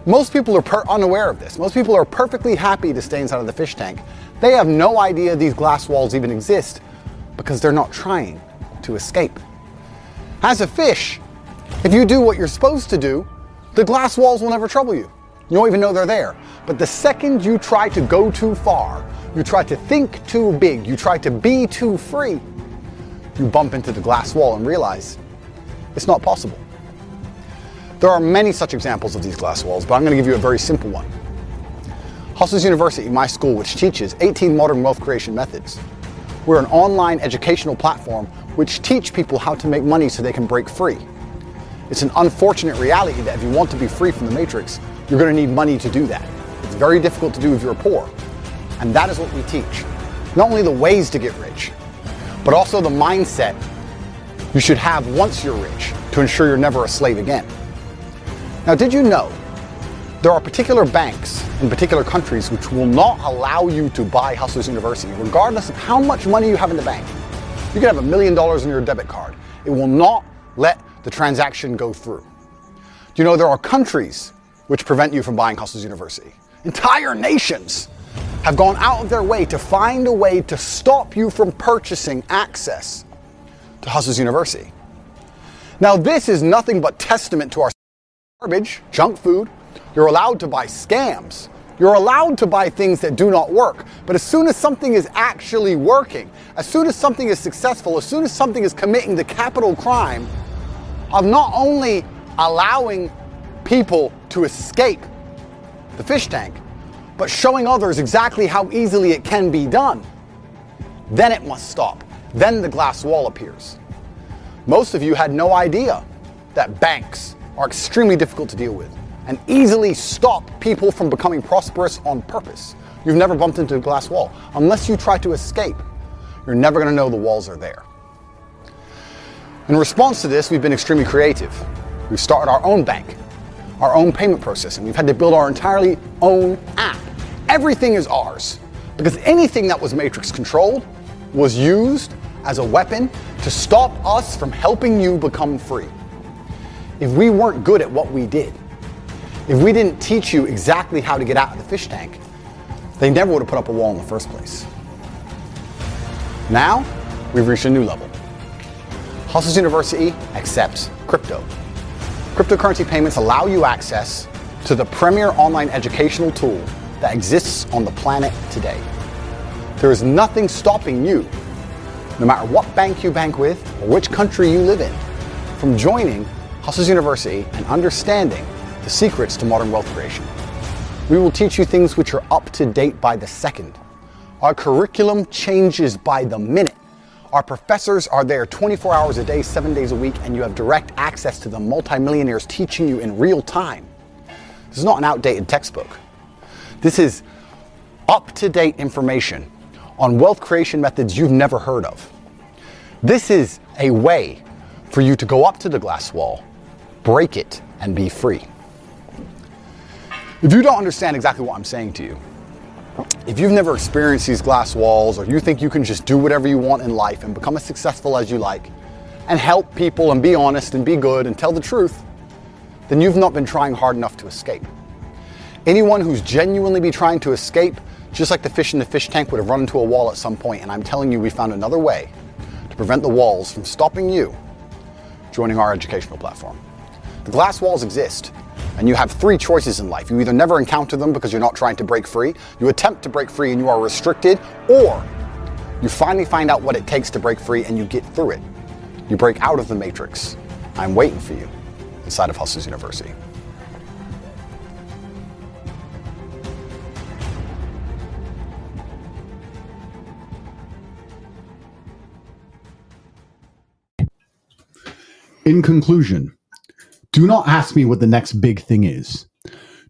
Most people are unaware of this. Most people are perfectly happy to stay inside of the fish tank. They have no idea these glass walls even exist because they're not trying to escape. As a fish, if you do what you're supposed to do, the glass walls will never trouble you. You don't even know they're there. But the second you try to go too far, you try to think too big, you try to be too free, you bump into the glass wall and realize it's not possible. There are many such examples of these glass walls, but I'm going to give you a very simple one. Hustlers University, my school, which teaches 18 modern wealth creation methods. We're an online educational platform which teach people how to make money so they can break free. It's an unfortunate reality that if you want to be free from the matrix, you're going to need money to do that. It's very difficult to do if you're poor. And that is what we teach. Not only the ways to get rich, but also the mindset you should have once you're rich to ensure you're never a slave again. Now, did you know there are particular banks in particular countries which will not allow you to buy Hustlers University, regardless of how much money you have in the bank? You can have a million dollars on your debit card. It will not let the transaction go through. Do you know there are countries which prevent you from buying Hustlers University? Entire nations have gone out of their way to find a way to stop you from purchasing access to Hustlers University. Now, this is nothing but testament to our garbage, junk food. You're allowed to buy scams. You're allowed to buy things that do not work. But as soon as something is actually working, as soon as something is successful, as soon as something is committing the capital crime of not only allowing people to escape the fish tank, but showing others exactly how easily it can be done, then it must stop. Then the glass wall appears. Most of you had no idea that banks, are extremely difficult to deal with and easily stop people from becoming prosperous on purpose. You've never bumped into a glass wall. Unless you try to escape, you're never going to know the walls are there. In response to this, we've been extremely creative. We've started our own bank, our own payment processing. We've had to build our entirely own app. Everything is ours because anything that was matrix controlled was used as a weapon to stop us from helping you become free if we weren't good at what we did, if we didn't teach you exactly how to get out of the fish tank, they never would have put up a wall in the first place. Now, we've reached a new level. Hustlers University accepts crypto. Cryptocurrency payments allow you access to the premier online educational tool that exists on the planet today. There is nothing stopping you, no matter what bank you bank with or which country you live in, from joining Hustlers University and understanding the secrets to modern wealth creation. We will teach you things which are up to date by the second. Our curriculum changes by the minute. Our professors are there 24 hours a day, seven days a week, and you have direct access to the multimillionaires teaching you in real time. This is not an outdated textbook. This is up to date information on wealth creation methods you've never heard of. This is a way for you to go up to the glass wall, break it, and be free. If you don't understand exactly what I'm saying to you, if you've never experienced these glass walls or you think you can just do whatever you want in life and become as successful as you like and help people and be honest and be good and tell the truth, then you've not been trying hard enough to escape. Anyone who's genuinely be trying to escape, just like the fish in the fish tank would have run into a wall at some point, and I'm telling you we found another way to prevent the walls from stopping you joining our educational platform. The glass walls exist, and you have three choices in life. You either never encounter them because you're not trying to break free, you attempt to break free and you are restricted, or you finally find out what it takes to break free and you get through it. You break out of the matrix. I'm waiting for you inside of Hustlers University. In conclusion, do not ask me what the next big thing is.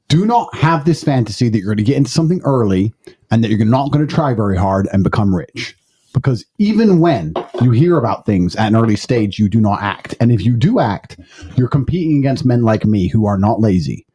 Do not have this fantasy that you're going to get into something early and that you're not going to try very hard and become rich. Because even when you hear about things at an early stage, you do not act. And if you do act, you're competing against men like me who are not lazy.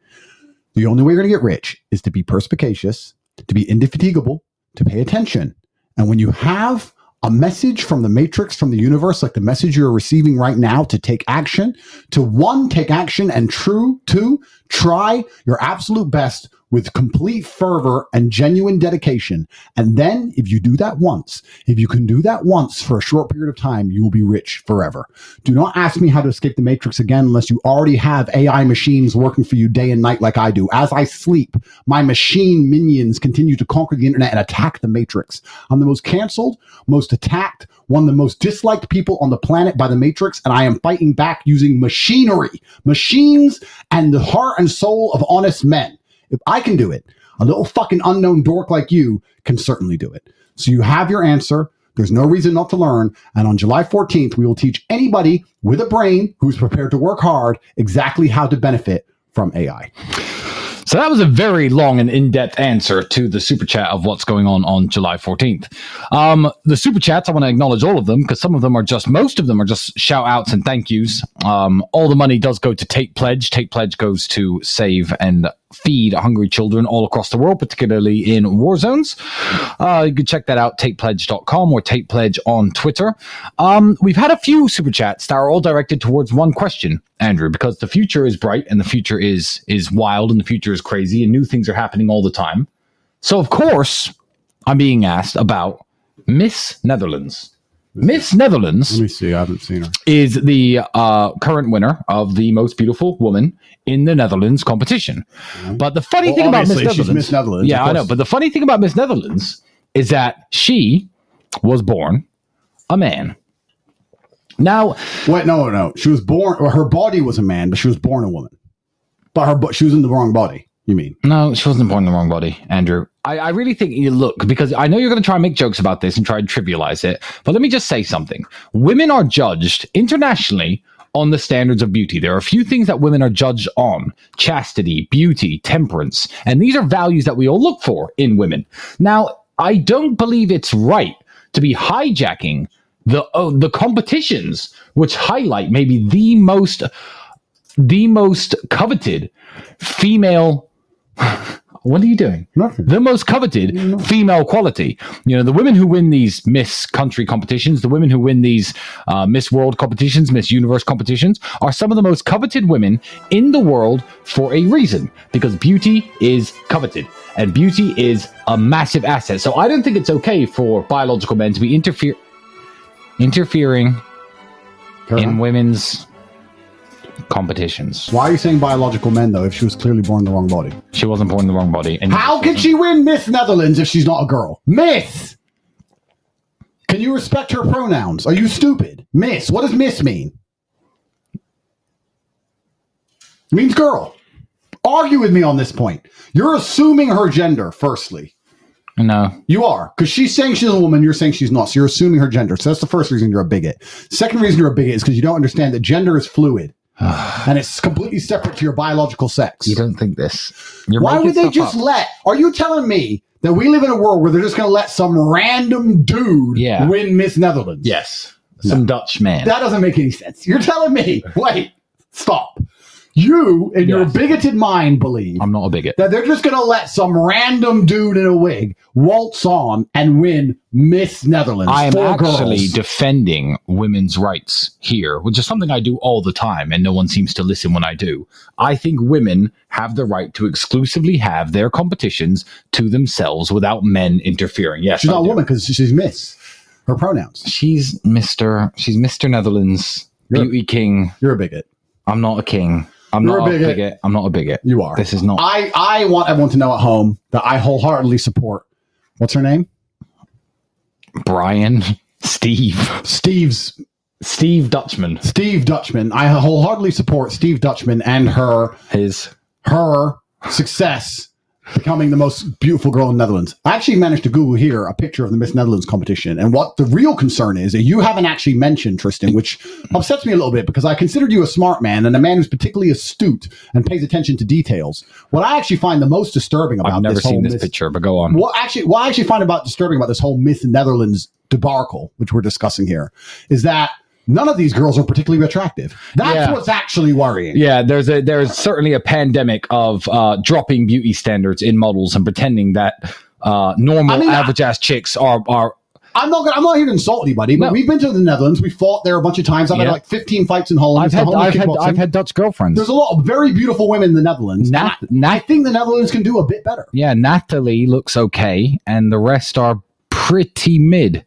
The only way you're going to get rich is to be perspicacious, to be indefatigable, to pay attention. And when you have a message from the matrix, from the universe, like the message you're receiving right now to take action, to one, take action, and true, two, try your absolute best with complete fervor and genuine dedication. And then, if you do that once, if you can do that once for a short period of time, you will be rich forever. Do not ask me how to escape the matrix again unless you already have AI machines working for you day and night like I do. As I sleep, my machine minions continue to conquer the internet and attack the matrix. I'm the most canceled, most attacked, one of the most disliked people on the planet by the matrix, and I am fighting back using machinery, machines, and the heart and soul of honest men. If I can do it, a little fucking unknown dork like you can certainly do it. So you have your answer. There's no reason not to learn. And on July 14th, we will teach anybody with a brain who's prepared to work hard exactly how to benefit from AI. So that was a very long and in-depth answer to the super chat of what's going on on July 14th. Um, the super chats, I want to acknowledge all of them because some of them are just, most of them are just shout outs and thank yous. Um, all the money does go to Tate Pledge. Tate Pledge goes to save and feed hungry children all across the world, particularly in war zones. Uh, you can check that out, tatepledge.com or tatepledge on Twitter. Um, we've had a few super chats that are all directed towards one question, Andrew, because the future is bright and the future is is wild and the future is crazy and new things are happening all the time. So of course, I'm being asked about Miss Netherlands. Miss Netherlands Let me see. I haven't seen her. is the uh, current winner of the most beautiful woman in the Netherlands competition. But the funny Well, thing about Miss Netherlands, Miss Netherlands, yeah, I know. But the funny thing about Miss Netherlands is that she was born a man. Now, Wait, no, no, no. She was born, or her body was a man, but she was born a woman. But her, bo- she was in the wrong body. You mean? no, she wasn't born in the wrong body, Andrew. I, I really think you look because I know you're going to try and make jokes about this and try and trivialize it. But let me just say something: women are judged internationally on the standards of beauty. There are a few things that women are judged on: chastity, beauty, temperance, and these are values that we all look for in women. Now, I don't believe it's right to be hijacking the uh, the competitions which highlight maybe the most the most coveted female what are you doing? Nothing. the most coveted female quality. You know the women who win these miss country competitions the women who win these uh, miss world competitions miss universe competitions are some of the most coveted women in the world for a reason because beauty is coveted and beauty is a massive asset. So i don't think it's okay for biological men to be interfere interfering in women's competitions. Why are you saying biological men though? If she was clearly born in the wrong body, She wasn't born in the wrong body. And how can she win Miss Netherlands if she's not a girl? Miss. Can you respect her pronouns? Are you stupid? Miss. What does Miss mean? It means girl. Argue with me on this point. You're assuming her gender, firstly. No. You are, because she's saying she's a woman, you're saying she's not. So you're assuming her gender. So that's the first reason you're a bigot. Second reason you're a bigot is because you don't understand that gender is fluid. <sighs> and it's completely separate to your biological sex. You don't think this. You're Why would they just up. let? Are you telling me that we live in a world where they're just going to let some random dude Yeah. win Miss Netherlands? Yes. Some Dutch man. That doesn't make any sense. You're telling me, <laughs> wait, stop. You, in your bigoted mind, believe I'm not a bigot. that they're just going to let some random dude in a wig waltz on and win Miss Netherlands. I am actually girls. defending women's rights here, which is something I do all the time, and no one seems to listen when I do. I think women have the right to exclusively have their competitions to themselves without men interfering. Yes, she's I not a woman because she's Miss. Her pronouns. She's Mister. She's Mister Netherlands, You're- beauty king. You're a bigot. I'm not a king. I'm You're not a a bigot. bigot. I'm not a bigot. You are. This is not. I, I want everyone to know at home that I wholeheartedly support. What's her name? Brian, <laughs> Steve, Steve's Steve Dutchman. Steve Dutchman. I wholeheartedly support Steve Dutchman and her His her success becoming the most beautiful girl in the Netherlands. I actually managed to Google here a picture of the Miss Netherlands competition. And what the real concern is that you haven't actually mentioned, Tristan, which upsets me a little bit because I considered you a smart man and a man who's particularly astute and pays attention to details. What I actually find the most disturbing about I've never this whole seen this Miss- picture, but go on. what actually what I actually find about disturbing about this whole Miss Netherlands debacle, which we're discussing here, is that none of these girls are particularly attractive. That's Yeah. what's actually worrying. Yeah, there's a there's certainly a pandemic of uh, dropping beauty standards in models and pretending that uh, normal I mean, average ass chicks are are I'm not gonna, I'm not here to insult anybody, but No. we've been to the Netherlands. We fought there a bunch of times. I've Yeah. had like 15 fights in Holland. I've had I've had. I've had Dutch girlfriends. There's a lot of very beautiful women in the Netherlands. Nat, and Nat, I, I think the Netherlands can do a bit better. yeah, Natalie looks okay, and the rest are pretty mid,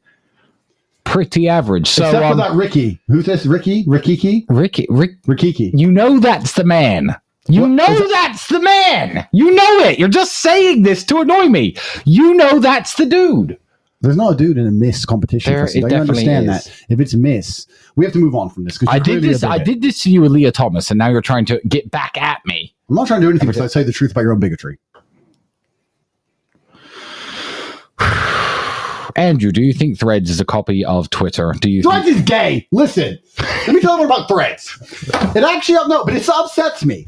pretty average. So Except um, for that Ricky. Who's this? Ricky? Rikiki? Ricky, Rick, Rikiki. you know that's the man. You What- know that's the man. You know it. You're just saying this to annoy me. You know that's the dude. There's not a dude in a Miss competition. There- Don't you understand is. that? If it's Miss, we have to move on from this. I did this. I did this to you with Lia Thomas, and now you're trying to get back at me. I'm not trying to do anything besides say the truth about your own bigotry. Andrew, do you think Threads is a copy of Twitter? Do you? Threads Think, is gay. Listen, let me tell you about Threads. It actually no, but it upsets me.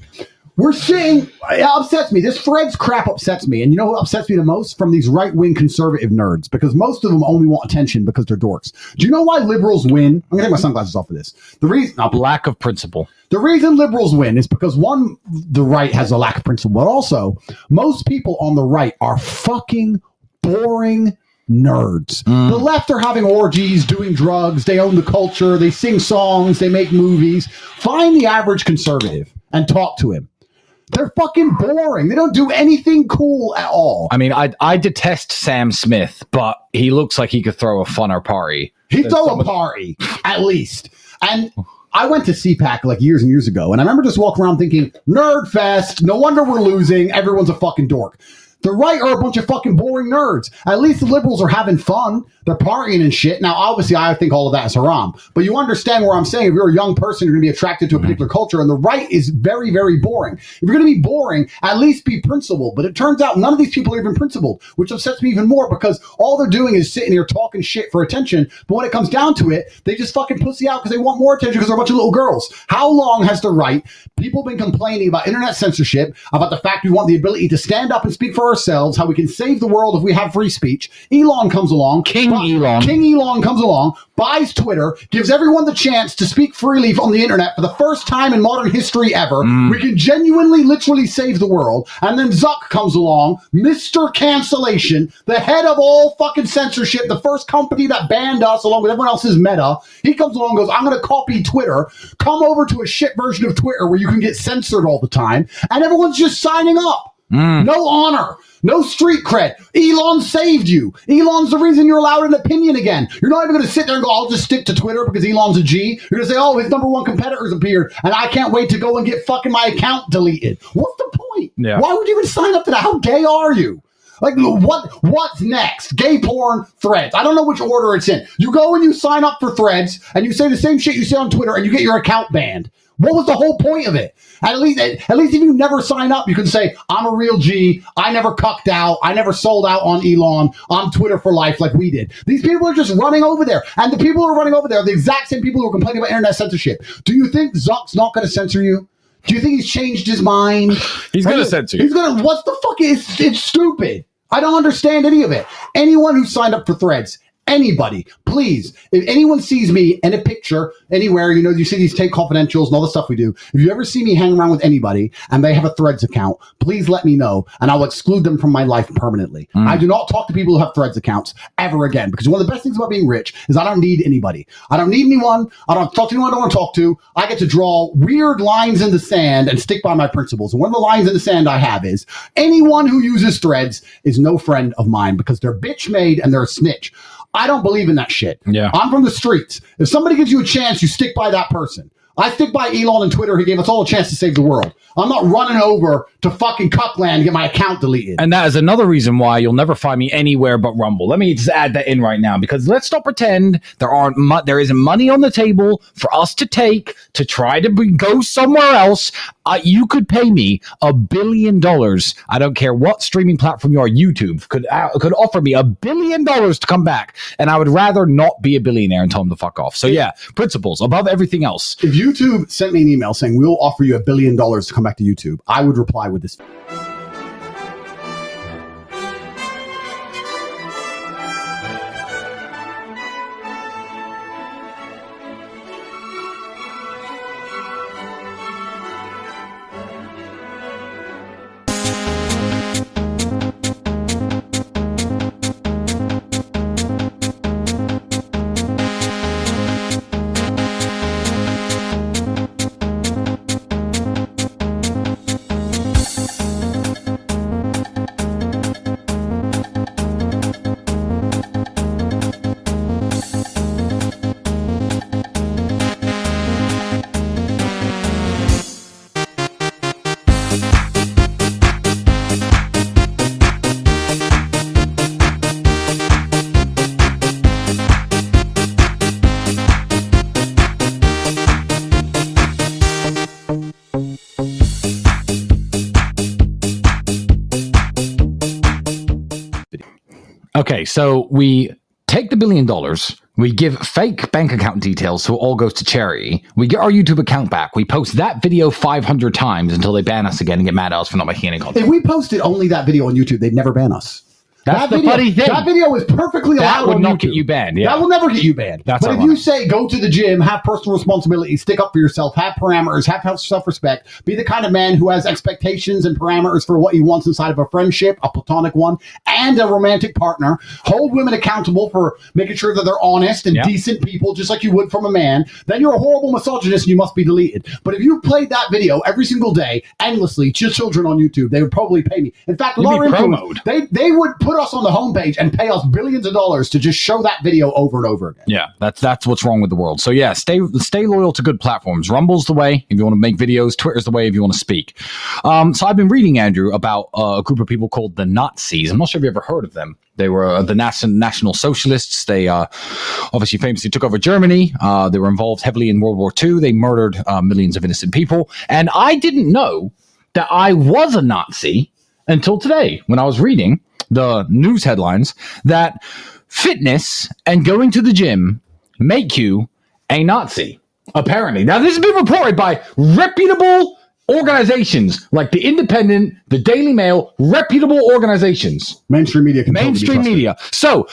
We're seeing it upsets me. This Threads crap upsets me, and you know what upsets me the most from these right wing conservative nerds because most of them only want attention because they're dorks. Do you know why liberals win? I'm gonna take my sunglasses off for this. The reason I'll lack of principle. the reason liberals win is because one, the right has a lack of principle, but also most people on the right are fucking boring nerds. The mm. left are having orgies, doing drugs, they own the culture, they sing songs, they make movies. Find the average conservative and talk to him. They're fucking boring. They don't do anything cool at all. I mean, I I detest Sam Smith, but he looks like he could throw a funner party. He'd throw a party, at least. And I went to CPAC like years and years ago, and I remember just walking around thinking, nerd fest, no wonder we're losing, everyone's a fucking dork. The right are a bunch of fucking boring nerds. At least the liberals are having fun. They're partying and shit. Now, obviously, I think all of that is haram. But you understand where I'm saying if you're a young person, you're going to be attracted to a mm-hmm. particular culture. And the right is very, very boring. If you're going to be boring, at least be principled. But it turns out none of these people are even principled, which upsets me even more because all they're doing is sitting here talking shit for attention. But when it comes down to it, they just fucking pussy out because they want more attention because they're a bunch of little girls. How long has the right people been complaining about internet censorship, about the fact we want the ability to stand up and speak for ourselves, how we can save the world if we have free speech? Elon comes along. King Elon. King Elon comes along, buys Twitter, gives everyone the chance to speak freely on the internet for the first time in modern history ever. Mm. We can genuinely, literally save the world. And then Zuck comes along, Mr. Cancellation, the head of all fucking censorship, the first company that banned us along with everyone else's meta. He comes along and goes, I'm going to copy Twitter, come over to a shit version of Twitter where you can get censored all the time. And everyone's just signing up. Mm. No honor. No street cred. Elon saved you. Elon's the reason you're allowed an opinion again. You're not even going to sit there and go, I'll just stick to Twitter because Elon's a G. You're going to say, oh, his number one competitor's appeared and I can't wait to go and get fucking my account deleted. What's the point? Yeah. Why would you even sign up to that? How gay are you? Like what? What's next? Gay porn threads. I don't know which order it's in. You go and you sign up for threads, and you say the same shit you say on Twitter, and you get your account banned. What was the whole point of it? At least, at least if you never sign up, you can say, I'm a real G. I never cucked out. I never sold out on Elon. I'm Twitter for life like we did. These people are just running over there. And the people who are running over there are the exact same people who are complaining about internet censorship. Do you think Zuck's not going to censor you? Do you think he's changed his mind? <sighs> He's gonna censor you. He's gonna. What's the fuck? It's it's stupid. I don't understand any of it. Anyone who signed up for Threads, anybody, please, if anyone sees me in a picture anywhere, you know, you see these Tate Confidentials and all the stuff we do. If you ever see me hang around with anybody and they have a Threads account, please let me know, and I'll exclude them from my life permanently. Mm. I do not talk to people who have Threads accounts ever again because one of the best things about being rich is I don't need anybody. I don't need anyone. I don't talk to anyone I don't want to talk to. I get to draw weird lines in the sand and stick by my principles. And one of the lines in the sand I have is anyone who uses threads is no friend of mine because they're bitch made and they're a snitch. I don't believe in that shit. Yeah. I'm from the streets. If somebody gives you a chance, you stick by that person. I stick by Elon and Twitter. He gave us all a chance to save the world. I'm not running over to fucking Cuckland to get my account deleted. And that is another reason why you'll never find me anywhere but Rumble. Let me just add that in right now because let's not pretend there aren't mo- there isn't money on the table for us to take to try to be- go somewhere else. Uh, you could pay me a billion dollars. I don't care what streaming platform you are. YouTube could uh, could offer me a billion dollars to come back, and I would rather not be a billionaire and tell them to fuck off. So yeah, principles above everything else. if YouTube sent me an email saying we'll offer you a billion dollars to come back to YouTube, I would reply with this. Okay, so we take the billion dollars, we give fake bank account details so it all goes to charity. We get our YouTube account back. We post that video 500 times until they ban us again and get mad at us for not making any content. If we posted only that video on YouTube, they'd never ban us. That's that the video, funny thing. That video is perfectly That allowed would on not YouTube. get you banned, yeah. That will never get you banned. That's but if you say go to the gym, have personal responsibility, stick up for yourself, have parameters, have self-respect, be the kind of man who has expectations and parameters for what he wants inside of a friendship, a platonic one, and a romantic partner. Hold women accountable for making sure that they're honest and Yeah. decent people, just like you would from a man. Then you're a horrible misogynist and you must be deleted. But if you played that video every single day, endlessly, to children on YouTube, they would probably pay me. In fact, be Laura Influence- they they would put us on the homepage and pay us billions of dollars to just show that video over and over again. Yeah, that's that's what's wrong with the world. So yeah, stay stay loyal to good platforms. Rumble's the way if you want to make videos. Twitter's the way if you want to speak. Um, so I've been reading Andrew about uh, a group of people called the Nazis. I'm not sure if you ever heard of them. They were uh, the Nas- National Socialists. They uh, obviously famously took over Germany. Uh, they were involved heavily in World War II. They murdered uh, millions of innocent people. And I didn't know that I was a Nazi until today when I was reading the news headlines that fitness and going to the gym make you a Nazi. Apparently. Now, this has been reported by reputable organizations like The Independent, The Daily Mail, reputable organizations, Mainstream media can mainstream media. So,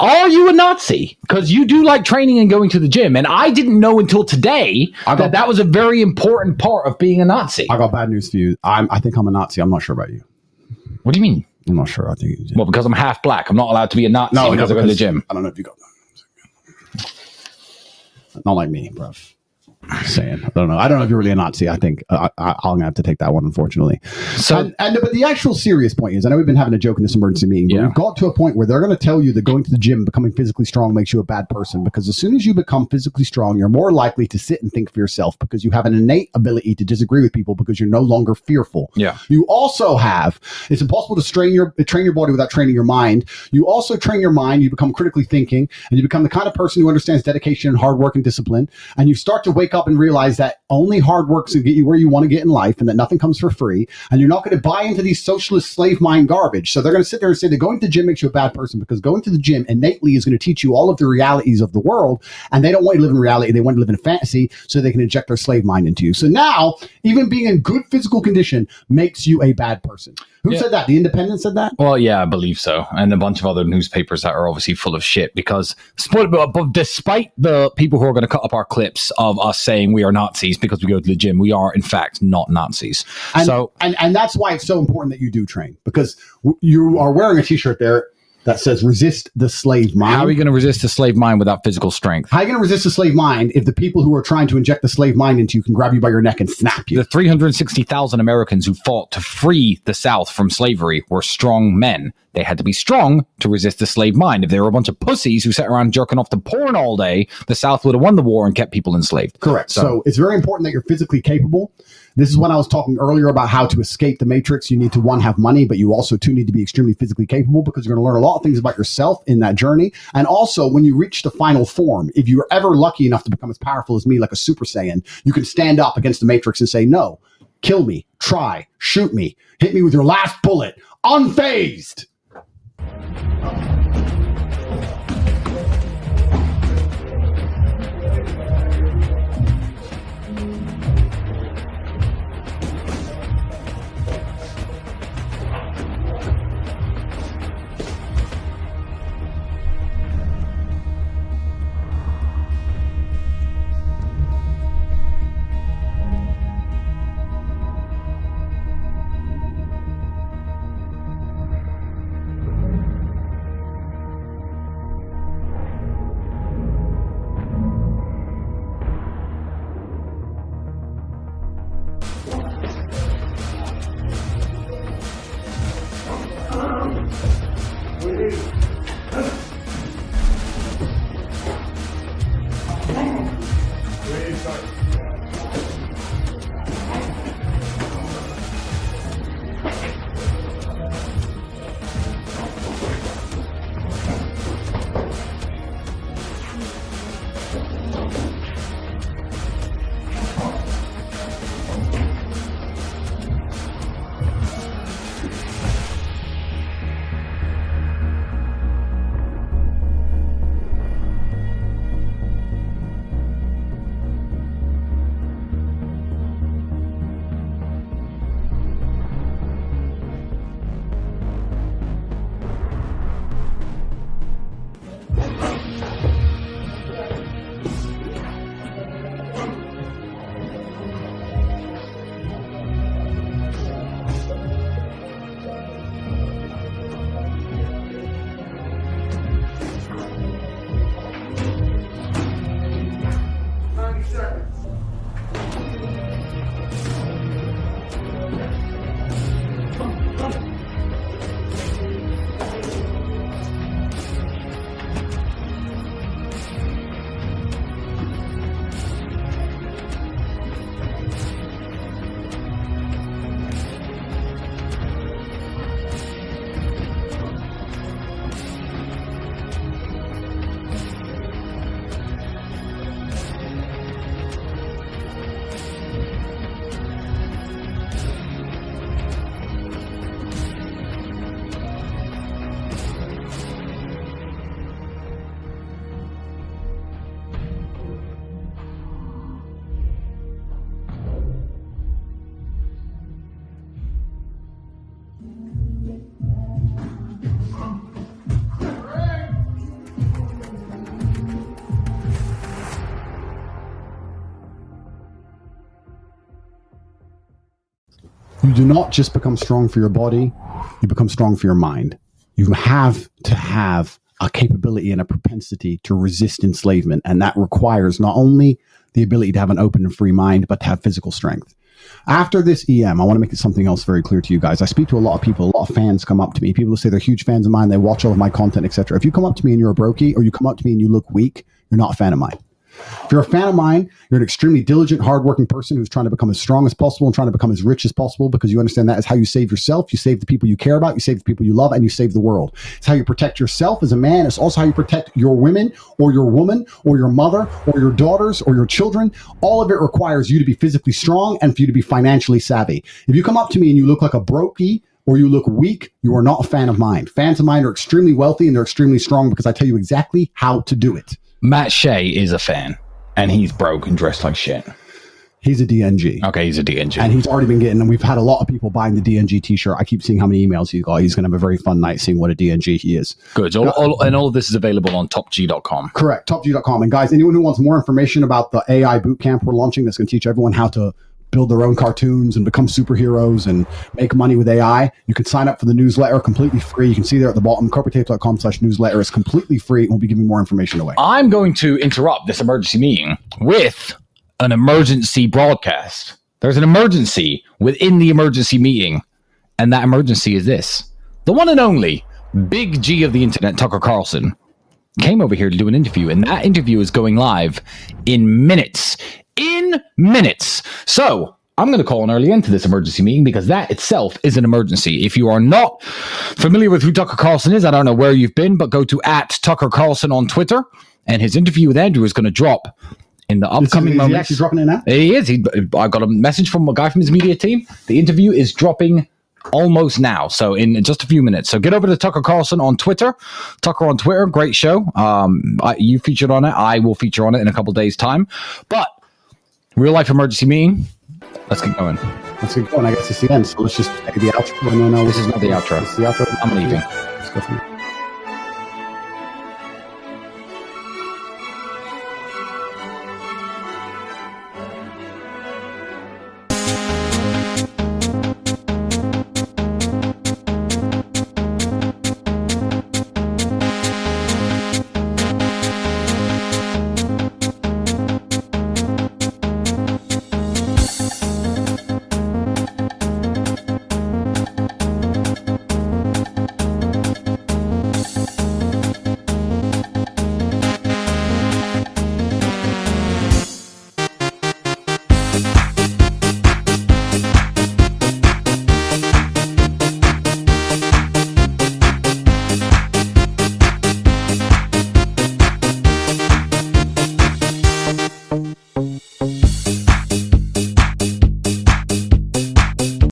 are you a Nazi? Because you do like training and going to the gym. And I didn't know until today I that that was a very important part of being a Nazi. I got bad news for you. I'm, I think I'm a Nazi. I'm not sure about you. What do you mean? I'm not sure. I think. Well, because I'm half black, I'm not allowed to be a Nazi no, because no, I go to the gym. I don't know if you got that. Not like me, bruv. Saying. I don't know. I don't know if you're really a Nazi. I think uh, I, I'm gonna have to take that one, unfortunately. So, and, and but the actual serious point is, I know we've been having a joke in this emergency meeting, but Yeah. we've got to a point where they're going to tell you that going to the gym, becoming physically strong, makes you a bad person. Because as soon as you become physically strong, you're more likely to sit and think for yourself because you have an innate ability to disagree with people because you're no longer fearful. Yeah. You also have. It's impossible to strain your train your body without training your mind. You also train your mind. You become critically thinking, and you become the kind of person who understands dedication and hard work and discipline. And you start to wake up up and realize that only hard work's going to get you where you want to get in life and that nothing comes for free. And you're not going to buy into these socialist slave mind garbage. So they're going to sit there and say that going to the gym makes you a bad person because going to the gym innately is going to teach you all of the realities of the world. And they don't want you to live in reality. They want to live in a fantasy so they can inject their slave mind into you. So now, even being in good physical condition makes you a bad person. Who Yeah. said that? The Independent said that? Well, yeah, I believe so, and a bunch of other newspapers that are obviously full of shit. Because, spoiler, but, but despite the people who are going to cut up our clips of us saying we are Nazis because we go to the gym, we are in fact not Nazis. And, so, and and that's why it's so important that you do train because you are wearing a T-shirt there that says "Resist the Slave Mind." how are you going to resist the slave mind without physical strength? How are you going to resist the slave mind if the people who are trying to inject the slave mind into you can grab you by your neck and snap you? The 360,000 Americans who fought to free the South from slavery were strong men. They had to be strong to resist the slave mind. If they were a bunch of pussies who sat around jerking off to porn all day, the South would have won the war and kept people enslaved. Correct. So, So- it's very important that you're physically capable. This is when I was talking earlier about how to escape the matrix. You need to one have money, but you also two need to be extremely physically capable because you're going to learn a lot of things about yourself in that journey. And also, when you reach the final form, if you're ever lucky enough to become as powerful as me, like a Super Saiyan, you can stand up against the matrix and say, "No, kill me, try, shoot me, hit me with your last bullet, unfazed." Do not just become strong for your body, you become strong for your mind. You have to have a capability and a propensity to resist enslavement. And that requires not only the ability to have an open and free mind, but to have physical strength. After this EM, I want to make something else very clear to you guys. I speak to a lot of people, a lot of fans come up to me. People who say they're huge fans of mine, they watch all of my content, etc. If you come up to me and you're a brokey, or you come up to me and you look weak, you're not a fan of mine. If you're a fan of mine, you're an extremely diligent, hardworking person who's trying to become as strong as possible and trying to become as rich as possible because you understand that is how you save yourself, you save the people you care about, you save the people you love, and you save the world. It's how you protect yourself as a man. It's also how you protect your women or your woman or your mother or your daughters or your children. All of it requires you to be physically strong and for you to be financially savvy. If you come up to me and you look like a brokey or you look weak, you are not a fan of mine. Fans of mine are extremely wealthy and they're extremely strong because I tell you exactly how to do it. Matt Shea is a fan, and he's broke and dressed like shit. He's a DNG. Okay, he's a DNG. And he's already been getting, and we've had a lot of people buying the DNG t shirt. I keep seeing how many emails he's got. He's going to have a very fun night seeing what a DNG he is. Good. All, all, and all of this is available on topg.com. Correct. Topg.com. And guys, anyone who wants more information about the AI bootcamp we're launching that's going to teach everyone how to build their own cartoons and become superheroes and make money with AI, you can sign up for the newsletter completely free. You can see there at the bottom, cobratate.com slash newsletter is completely free. We'll be giving more information away. I'm going to interrupt this emergency meeting with an emergency broadcast. There's an emergency within the emergency meeting, and that emergency is this. The one and only Big G of the internet, Tucker Carlson, came over here to do an interview, and that interview is going live in minutes. In minutes. So I'm going to call an early end to this emergency meeting because that itself is an emergency. If you are not familiar with who Tucker Carlson is, I don't know where you've been, but go to at Tucker Carlson on Twitter, and his interview with Andrew is going to drop in the Is he- upcoming is he actually dropping it now? He is. He, I got a message from a guy from his media team. The interview is dropping almost now, so in just a few minutes. So get over to Tucker Carlson on Twitter. Tucker on Twitter, great show. Um, I, you featured on it. I will feature on it in a couple days' time. But real life emergency meeting. Let's get going. Let's get going. I guess it's the end. So let's just the outro. And then, uh, This is not the outro. This is the outro. I'm leaving. Let's go from there.